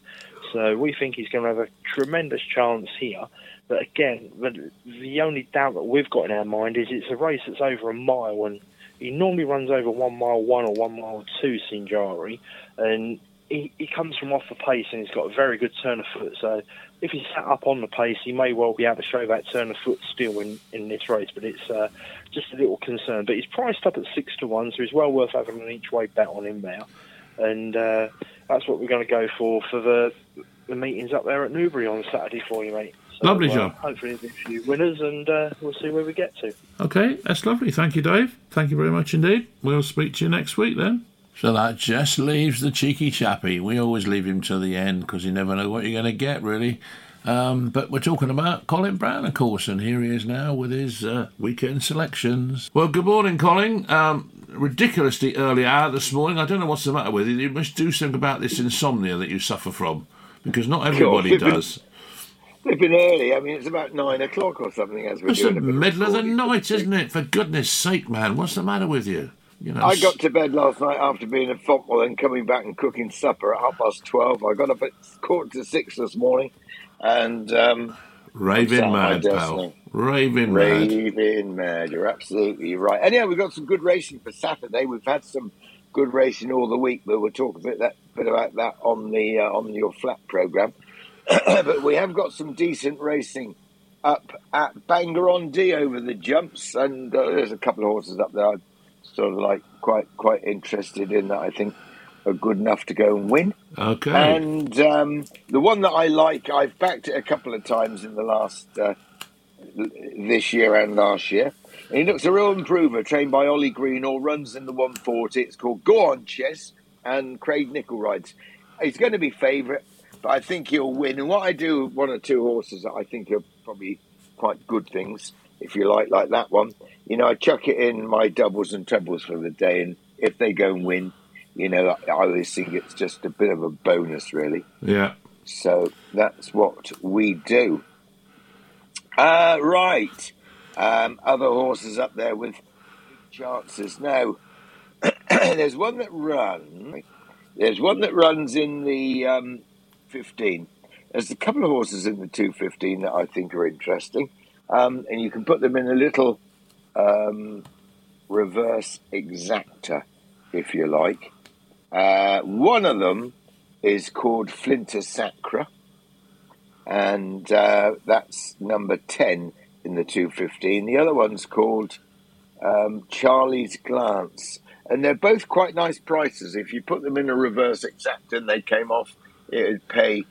S9: So we think he's going to have a tremendous chance here. But again, the, the only doubt that we've got in our mind is it's a race that's over a mile, and he normally runs over one mile one or one mile two, Sinjari, and he, he comes from off the pace and he's got a very good turn of foot. So if he's sat up on the pace, he may well be able to show that turn of foot still in, in this race. But it's uh, just a little concern. But he's priced up at six to one, so he's well worth having an each way bet on him now. And uh, that's what we're going to go for for the the meetings up there at Newbury on Saturday for you, mate. So,
S1: Lovely
S9: uh,
S1: job.
S9: Hopefully, there'll be a few winners, and uh, we'll see where we get to.
S1: Okay, that's lovely. Thank you, Dave. Thank you very much indeed. We'll speak to you next week then. So that just leaves the cheeky chappy. We always leave him to the end because you never know what you're going to get, really. Um, but we're talking about Colin Brown, of course, and here he is now with his uh, weekend selections. Well, good morning, Colin. Um, ridiculously early hour this morning. I don't know what's the matter with you. You must do something about this insomnia that you suffer from because not everybody
S10: Sure.
S1: does.
S10: They've been early. I mean, it's about nine o'clock or something as we're
S1: It's the middle of the night, isn't it? For goodness sake, man, what's the matter with you? You know,
S10: I got to bed last night after being at football and coming back and cooking supper at half past twelve. I got up at quarter to six this morning, and um,
S1: raving
S10: I'm sat at my
S1: mad, pal. Raving mad.
S10: raving mad. You're absolutely right. Anyhow, we've got some good racing for Saturday. We've had some good racing all the week, but we'll talk a bit that bit about that on the uh, on your flat program. <clears throat> but we have got some decent racing up at Bangor on Dee over the jumps, and uh, there's a couple of horses up there. I'm sort of like quite quite interested in that. I think are good enough to go and win.
S1: Okay.
S10: And um, the one that I like, I've backed it a couple of times in the last uh, this year and last year. And he looks a real improver, trained by Ollie Green, all runs in the 140. It's called Go On Chess, and Craig Nicol rides. He's going to be favourite, but I think he'll win. And what I do, one or two horses that I think are probably quite good things, if you like, like that one. You know, I chuck it in my doubles and trebles for the day, and if they go and win, you know, I always think it's just a bit of a bonus, really.
S1: Yeah.
S10: So that's what we do. Uh, right. Um, other horses up there with chances. Now, <clears throat> there's one that runs. There's one that runs in the um, 15. There's a couple of horses in the 215 that I think are interesting. Um, and you can put them in a little um, reverse exacta, if you like. Uh, one of them is called Flinta Sacra, and uh, that's number 10 in the 215. The other one's called um, Charlie's Glance, and they're both quite nice prices. If you put them in a reverse exact and they came off, it would pay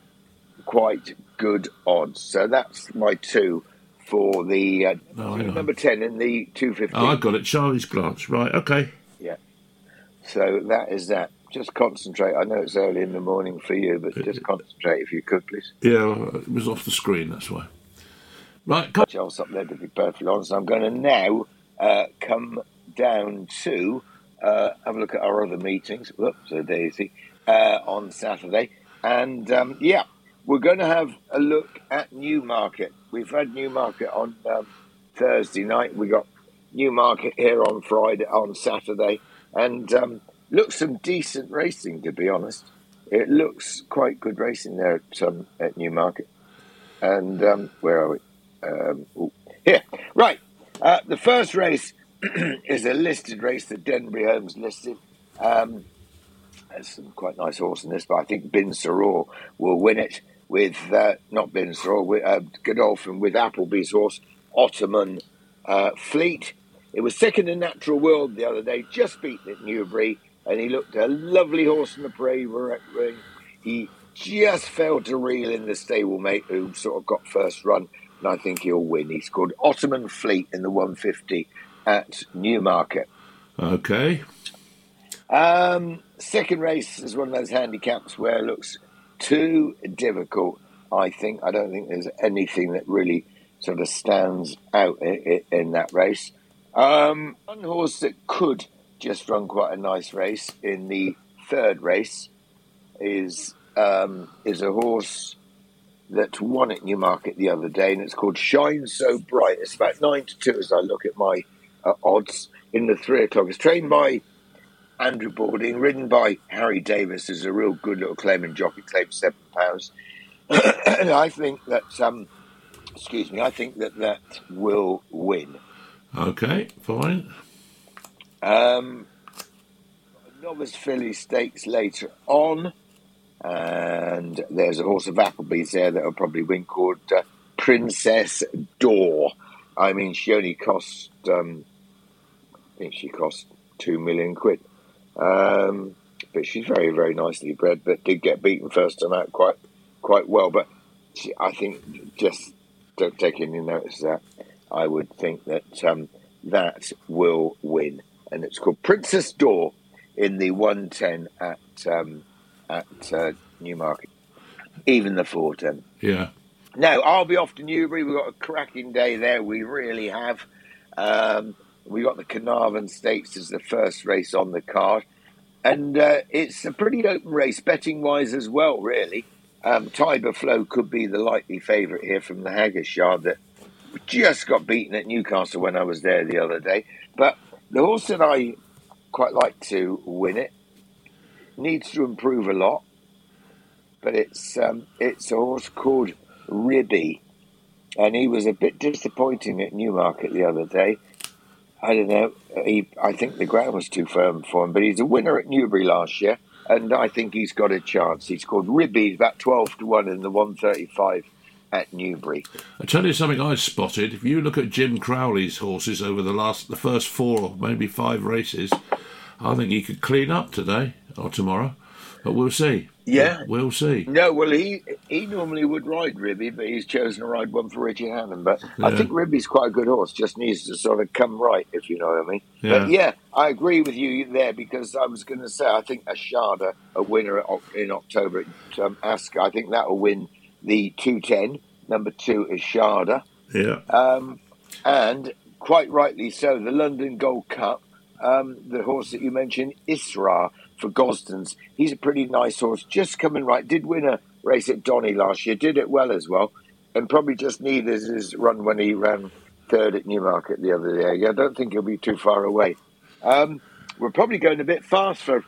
S10: quite good odds. So that's my two for the uh,
S1: Oh,
S10: number 10 in the 215.
S1: Oh, I got it. Charlie's glance. Right. Okay.
S10: Yeah. So that is that. Just concentrate. I know it's early in the morning for you, but just concentrate if you could, please.
S1: Yeah, it was off the screen. That's why. Right.
S10: Else up there, to be perfectly honest. I'm going to now uh, come down to uh, have a look at our other meetings. Whoops, a daisy uh, on Saturday, and um, yeah, we're going to have a look at Newmarket. We've had Newmarket on um, Thursday night. We got Newmarket here on Friday, on Saturday, and um, looks some decent racing. To be honest, it looks quite good racing there at, um, at Newmarket. And um, where are we? Um, here, right. Uh, the first race <clears throat> is a listed race that Denbury Holmes listed. Um, there's some quite nice horse in this, but I think Bin Suroor will win it with uh, not Bin with uh, Godolphin with Appleby's horse Ottoman uh, Fleet. It was second in Natural World the other day, just beaten at Newbury, and he looked a lovely horse in the parade ring. He just failed to reel in the stablemate who sort of got first run, and I think he'll win. He's called Ottoman Fleet in the 150 at Newmarket.
S1: Okay.
S10: Um, second race is one of those handicaps where it looks too difficult. I think I don't think there's anything that really sort of stands out in, in that race. Um, one horse that could just run quite a nice race in the third race is um, is a horse that won at Newmarket the other day, and it's called Shine So Bright. It's about nine to two as I look at my uh, odds in the three o'clock. It's trained by Andrew Balding, ridden by Harry Davies, is a real good little claiming jockey, claimed seven pounds. and <coughs> I think that, um, excuse me, I think that that will win.
S1: Okay. Fine.
S10: Um, novice filly stakes later on, and there's a horse of Appleby's there that will probably win called uh, Princess Door. I mean, she only cost, um, I think she cost two million quid. Um, but she's very, very nicely bred, but did get beaten first time out quite, quite well. But she, I think just don't take any notice of that. I would think that um, that will win, and it's called Princess Door in the 110 at um, at uh, Newmarket, even the 410.
S1: Yeah.
S10: Now, I'll be off to Newbury. We've got a cracking day there. We really have. Um, we got the Carnarvon Stakes as the first race on the card. And uh, it's a pretty open race, betting wise as well, really. Um, Tiber Flow could be the likely favourite here from the Haggas yard that just got beaten at Newcastle when I was there the other day. But the horse that I quite like to win it needs to improve a lot. But it's um, it's a horse called Ribby, and he was a bit disappointing at Newmarket the other day. I don't know. He, I think the ground was too firm for him, but he's a winner at Newbury last year. and I think he's got a chance. He's called Ribby, about 12 to 1 in the 135 at Newbury.
S4: I tell you something I spotted. If you look at Jim Crowley's horses over the last, the first four or maybe five races, I think he could clean up today or tomorrow, but we'll see.
S10: Yeah,
S4: we'll, see.
S10: No, well, he he normally would ride Ribby, but he's chosen to ride one for Richie Hannon. But yeah. I think Ribby's quite a good horse. Just needs to sort of come right, if you know what I mean. Yeah. But yeah, I agree with you there because I was going to say I think Ashada, a winner in October at um, I think that will win the two ten. Number two is Shada.
S4: Yeah.
S10: Um, and quite rightly so, the London Gold Cup. Um, the horse that you mentioned, Isra for Gosden's. He's a pretty nice horse, just coming right. Did win a race at Donny last year, did it well as well, and probably just needed his run when he ran third at Newmarket the other day. I don't think he'll be too far away. Um, we're probably going a bit fast for,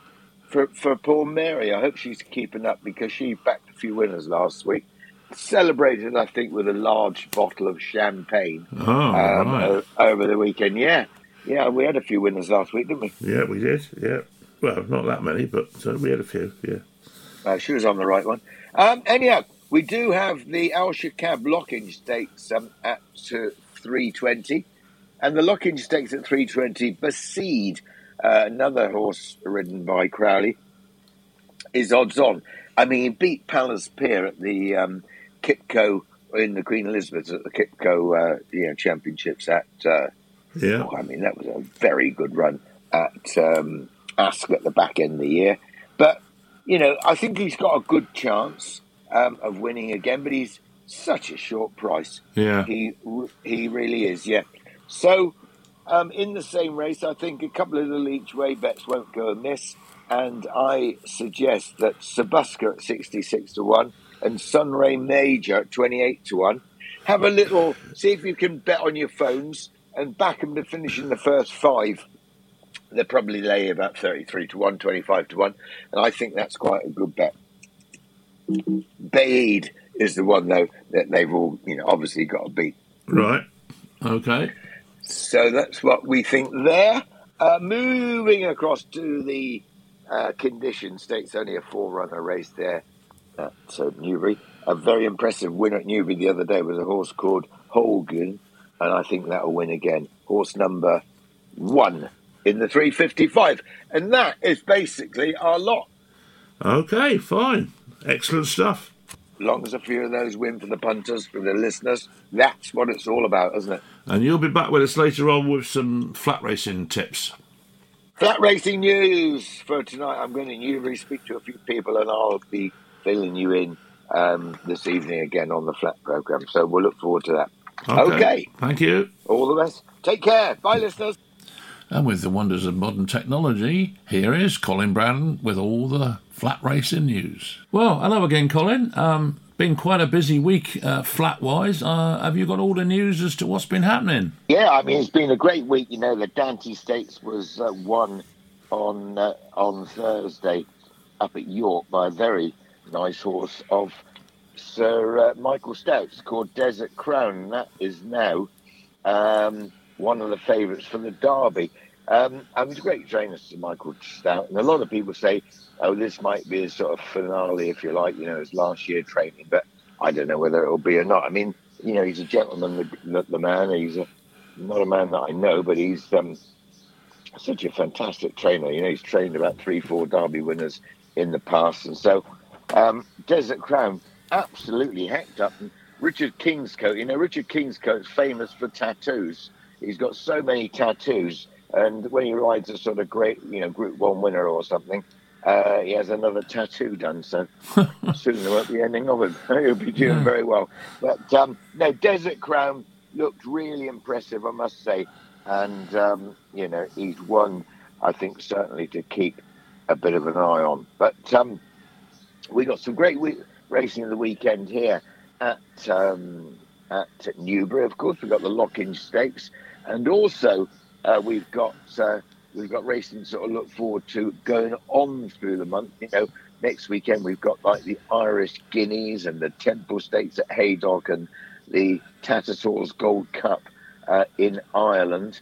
S10: for, for poor Mary. I hope she's keeping up because she backed a few winners last week. Celebrated, I think, with a large bottle of champagne
S4: oh, um, right.
S10: over the weekend. Yeah, yeah, we had a few winners last week, didn't we?
S4: Yeah, we did. Yeah. Well, not that many, but uh, we had a few. Yeah. Uh,
S10: she was on the right one. Um, anyhow, we do have the Al Shaqab Lockinge Stakes um, at uh, 320, and the Lockinge Stakes at 320. Baaeed, uh, another horse ridden by Crowley, is odds on. I mean, he beat Palace Pier at the um, Qipco in the Queen Elizabeth at the Qipco uh, you know, championships at. Uh,
S4: yeah. Oh,
S10: I mean, that was a very good run at um, Ascot the back end of the year. But, you know, I think he's got a good chance um, of winning again, but he's such a short price.
S4: Yeah.
S10: He, he really is, yeah. So, um, in the same race, I think a couple of the each way bets won't go amiss. And I suggest that Sabuska at 66 to 1 and Sunray Major at 28 to 1. Have a little, see if you can bet on your phones and back them to finish in the first five they probably lay about 33 to 1, 25 to 1. And I think that's quite a good bet. Baaeed is the one, though, that they've all, you know, obviously got to beat.
S4: Right. Okay.
S10: So that's what we think there. Uh, moving across to the uh, condition stakes, only a four runner race there at uh, Newbury. A very impressive win at Newbury the other day was a horse called Holgun, and I think that will win again. Horse number one in the 355. And that is basically our lot.
S4: Okay, fine. Excellent stuff.
S10: Long as a few of those win for the punters, for the listeners, that's what it's all about, isn't it?
S4: And you'll be back with us later on with some flat racing tips.
S10: Flat racing news for tonight. I'm going to Newbury speak to a few people, and I'll be filling you in um, this evening again on the flat program. So we'll look forward to that.
S4: Okay. okay. Thank you.
S10: All the best. Take care. Bye, listeners.
S4: And with the wonders of modern technology, here is Colin Brown with all the flat racing news. Well, hello again, Colin. Um, been quite a busy week uh, flat wise. Uh, have you got all the news as to what's been happening?
S10: Yeah, I mean, it's been a great week. You know, the Dante Stakes was uh, won on, uh, on Thursday up at York by a very nice horse of Sir uh, Michael Stoute's called Desert Crown. That is now. Um, one of the favourites for the Derby. Um, and he's a great trainer, Sir Michael Stoute. And a lot of people say, oh, this might be a sort of finale, if you like, you know, his last year training. But I don't know whether it'll be or not. I mean, you know, he's a gentleman, the, the, the man. He's a, not a man that I know, but he's um, such a fantastic trainer. You know, he's trained about three, four Derby winners in the past. And so, um, Desert Crown, absolutely hacked up. And Richard Kingscote, you know, Richard Kingscote's famous for tattoos he's got so many tattoos, and when he rides a sort of great, you know, Group One winner or something, uh, he has another tattoo done. So <laughs> soon there won't be ending of him. <laughs> He'll be doing yeah. very well. But um, no, Desert Crown looked really impressive, I must say, and um, you know, he's one I think certainly to keep a bit of an eye on. But um, we got some great we- racing of the weekend here at um, at Newbury. Of course, we've got the Lockinge Stakes, and also uh, we've got uh, we've got racing to sort of look forward to going on through the month. You know, next weekend we've got like the Irish Guineas and the Temple Stakes at Haydock and the Tattersalls Gold Cup uh, in Ireland,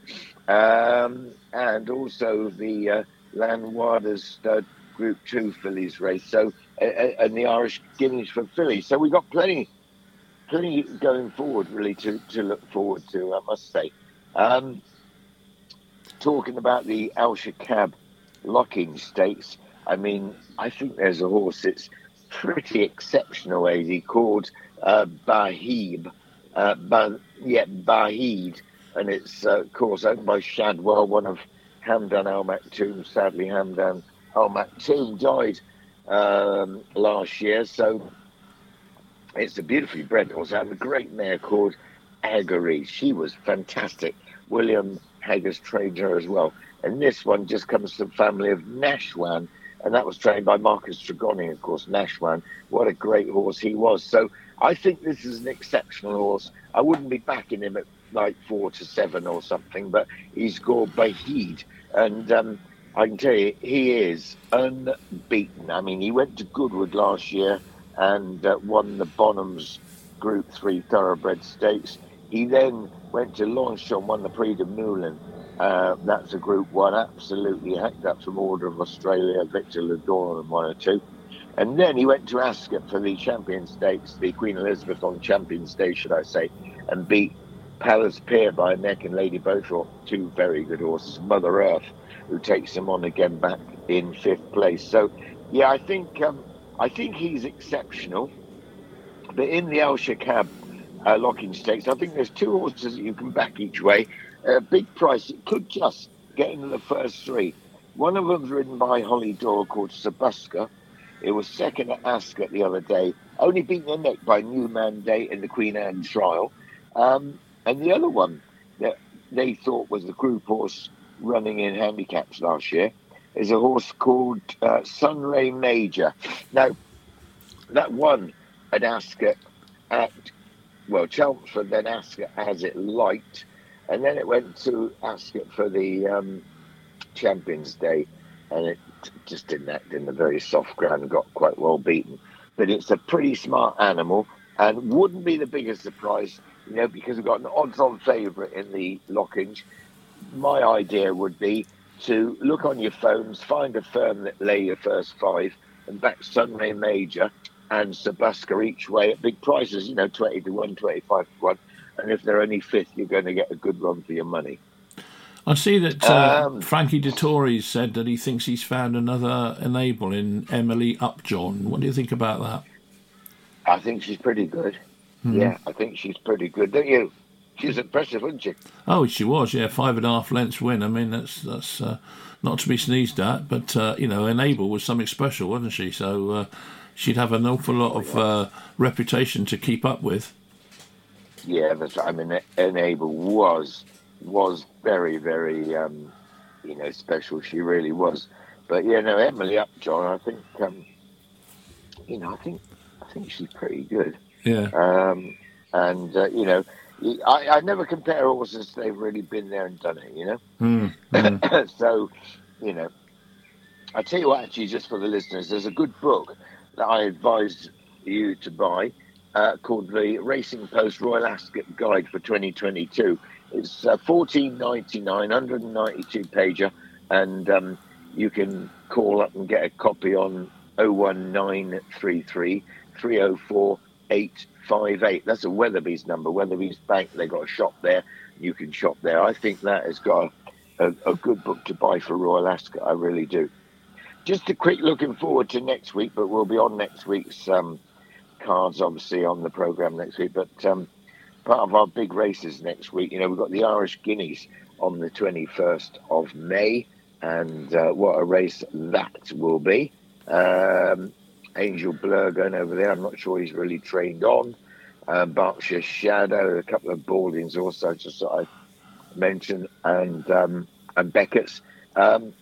S10: um, and also the uh, Lanwades Group Two fillies race. So uh, and the Irish Guineas for fillies. So we've got plenty, plenty going forward really to, to look forward to. I must say. Um, talking about the Al Shaqab Lockinge Stakes, I mean, I think there's a horse that's pretty exceptional, He called uh, Bahib. Uh, bah, yeah, Bahid. And it's, uh, of course, owned by Shadwell, one of Hamdan Al Maktoum. Sadly, Hamdan Al Maktoum died um, last year. So it's a beautifully bred horse. I have a great mare called Agari. She was fantastic. William Haggas trained her as well. And this one just comes from the family of Nashwan, and that was trained by Marcus Tregoning, of course. Nashwan, what a great horse he was. So I think this is an exceptional horse. I wouldn't be backing him at like four to seven or something, but he's called Baaeed, and um, I can tell you he is unbeaten. I mean, he went to Goodwood last year and uh, won the Bonhams Group Three Thoroughbred Stakes. He then went to Longchamp, won the Prix de Moulins uh, that's a Group One, absolutely hacked up from Order of Australia, Victor Ludorum and one or two. And then he went to Ascot for the Champion Stakes, the Queen Elizabeth on Champion Stakes, should I say, and beat Palace Pier by a neck and Lady Bowthorpe, two very good horses. Mother Earth, who takes him on again back in fifth place. So, yeah, I think um, I think he's exceptional. But in the Al Shaqab uh, Lockinge Stakes, I think there's two horses that you can back each way a big price. It could just get into the first three. One of them's ridden by Hollie Doyle called Sabuska. It was second at Ascot the other day, only beaten the neck by New Mandate in the Queen Anne trial. Um, and the other one that they thought was the group horse running in handicaps last year is a horse called uh, Sunray Major. Now, that one at Ascot at, well, Chelmsford, then Ascot as it liked and then it went to Ascot for the um, Champions Day, and it just didn't act in the very soft ground and got quite well beaten. But it's a pretty smart animal and wouldn't be the biggest surprise, you know, because we've got an odds-on favourite in the Lockinge. My idea would be to look on your phones, find a firm that lay your first five, and back Sunray Major and Sabuska each way at big prices, you know, 20 to 1, 25 to 1 and if they're only fifth, you're going to get a good run for your money.
S1: I see that uh, um, Frankie Dettori said that he thinks he's found another enable in Emily Upjohn. What do you think about that?
S10: I think she's pretty good. Mm-hmm. Yeah, I think she's pretty good, don't you? She's impressive, wasn't she?
S1: Oh, she was. Yeah, five and a half lengths win. I mean, that's that's uh, not to be sneezed at, but uh, you know, Enable was something special, wasn't she? So uh, she'd have an awful lot of uh, reputation to keep up with
S10: yeah, that's I mean, Enable was was very very um, you know special. She really was. But yeah, no, Emily Upjohn, I think um, you know, I think I think she's pretty good.
S1: Yeah.
S10: Um, and uh, you know, I, I never compare horses. They've really been there and done it. You know.
S1: Mm, <laughs> mm.
S10: so, you know, I tell you what. Actually, just for the listeners, there's a good book that I advise you to buy uh, called the Racing Post Royal Ascot Guide for 2022. It's uh, 14.99, 192 pager, and um, you can call up and get a copy on 01933 304 858. That's a Weatherby's number. Weatherby's Bank. they've got a shop there. You can shop there. I think that has got a, a, a good book to buy for Royal Ascot. I really do. Just a quick looking forward to next week, but we'll be on next week's. Um, cards obviously on the program next week, but um, part of our big races next week, you know, we've got the Irish Guineas on the 21st of May, and uh, what a race that will be. Um, Angel Bleu going over there. I'm not sure he's really trained on. Uh, Berkshire Shadow, a couple of Baldings also, just I mentioned, and um, and Beckett's. Um,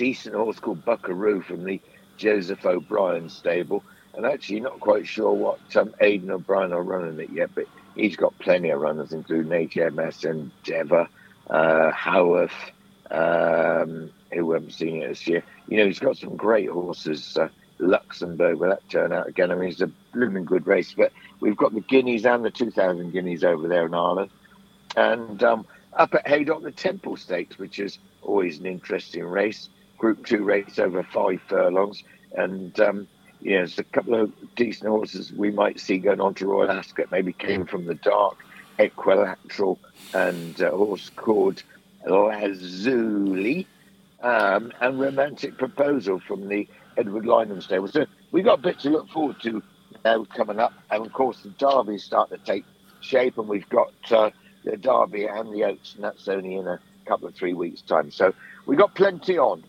S10: decent horse called Buckaroo from the Joseph O'Brien stable and actually not quite sure what um, Aidan O'Brien are running it yet, but he's got plenty of runners, including HMS and uh, Howarth, um, who haven't seen it this year. You know, he's got some great horses. Uh, Luxembourg, will that turn out again? I mean, it's a blooming good race, but we've got the Guineas and the 2000 Guineas over there in Ireland. And um, up at Haydock, the Temple Stakes, which is always an interesting race. Group Two race over five furlongs, and um, yeah, there's a couple of decent horses we might see going on to Royal Ascot. Maybe came from the dark, Equilateral, and a horse called Lazuli, um, and Romantic Proposal from the Edward Lynam stable. So we've got a bit to look forward to now coming up, and of course the Derby's starting to take shape, and we've got uh, the Derby and the Oaks, and that's only in a couple of three weeks' time. So we've got plenty on.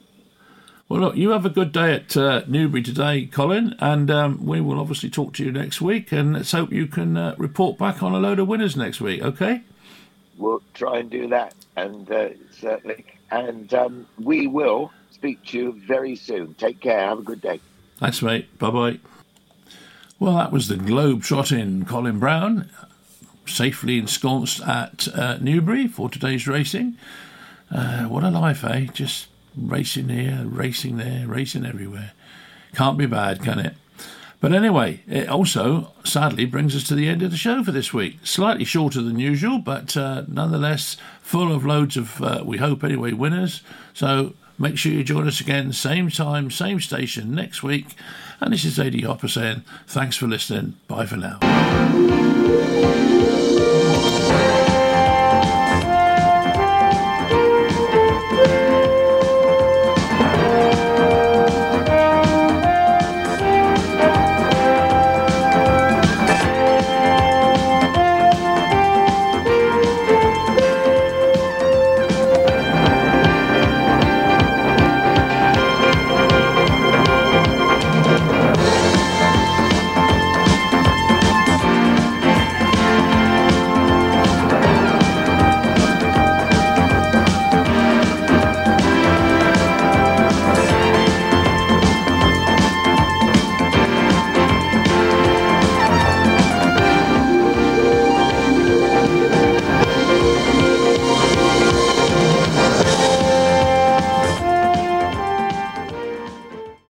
S1: Well, look, you have a good day at uh, Newbury today, Colin, and um, we will obviously talk to you next week. And let's hope you can uh, report back on a load of winners next week, okay?
S10: We'll try and do that, and uh, certainly. And um, we will speak to you very soon. Take care. Have a good day.
S1: Thanks, mate. Bye bye. Well, that was the globe trotting Colin Brown, safely ensconced at uh, Newbury for today's racing. Uh, what a life, eh? Just racing here, racing there, racing everywhere. Can't be bad, can it? But anyway, it also sadly brings us to the end of the show for this week. Slightly shorter than usual, but uh, nonetheless full of loads of, uh, we hope anyway, winners. So make sure you join us again, same time, same station next week. And this is AD Hopper saying thanks for listening. Bye for now.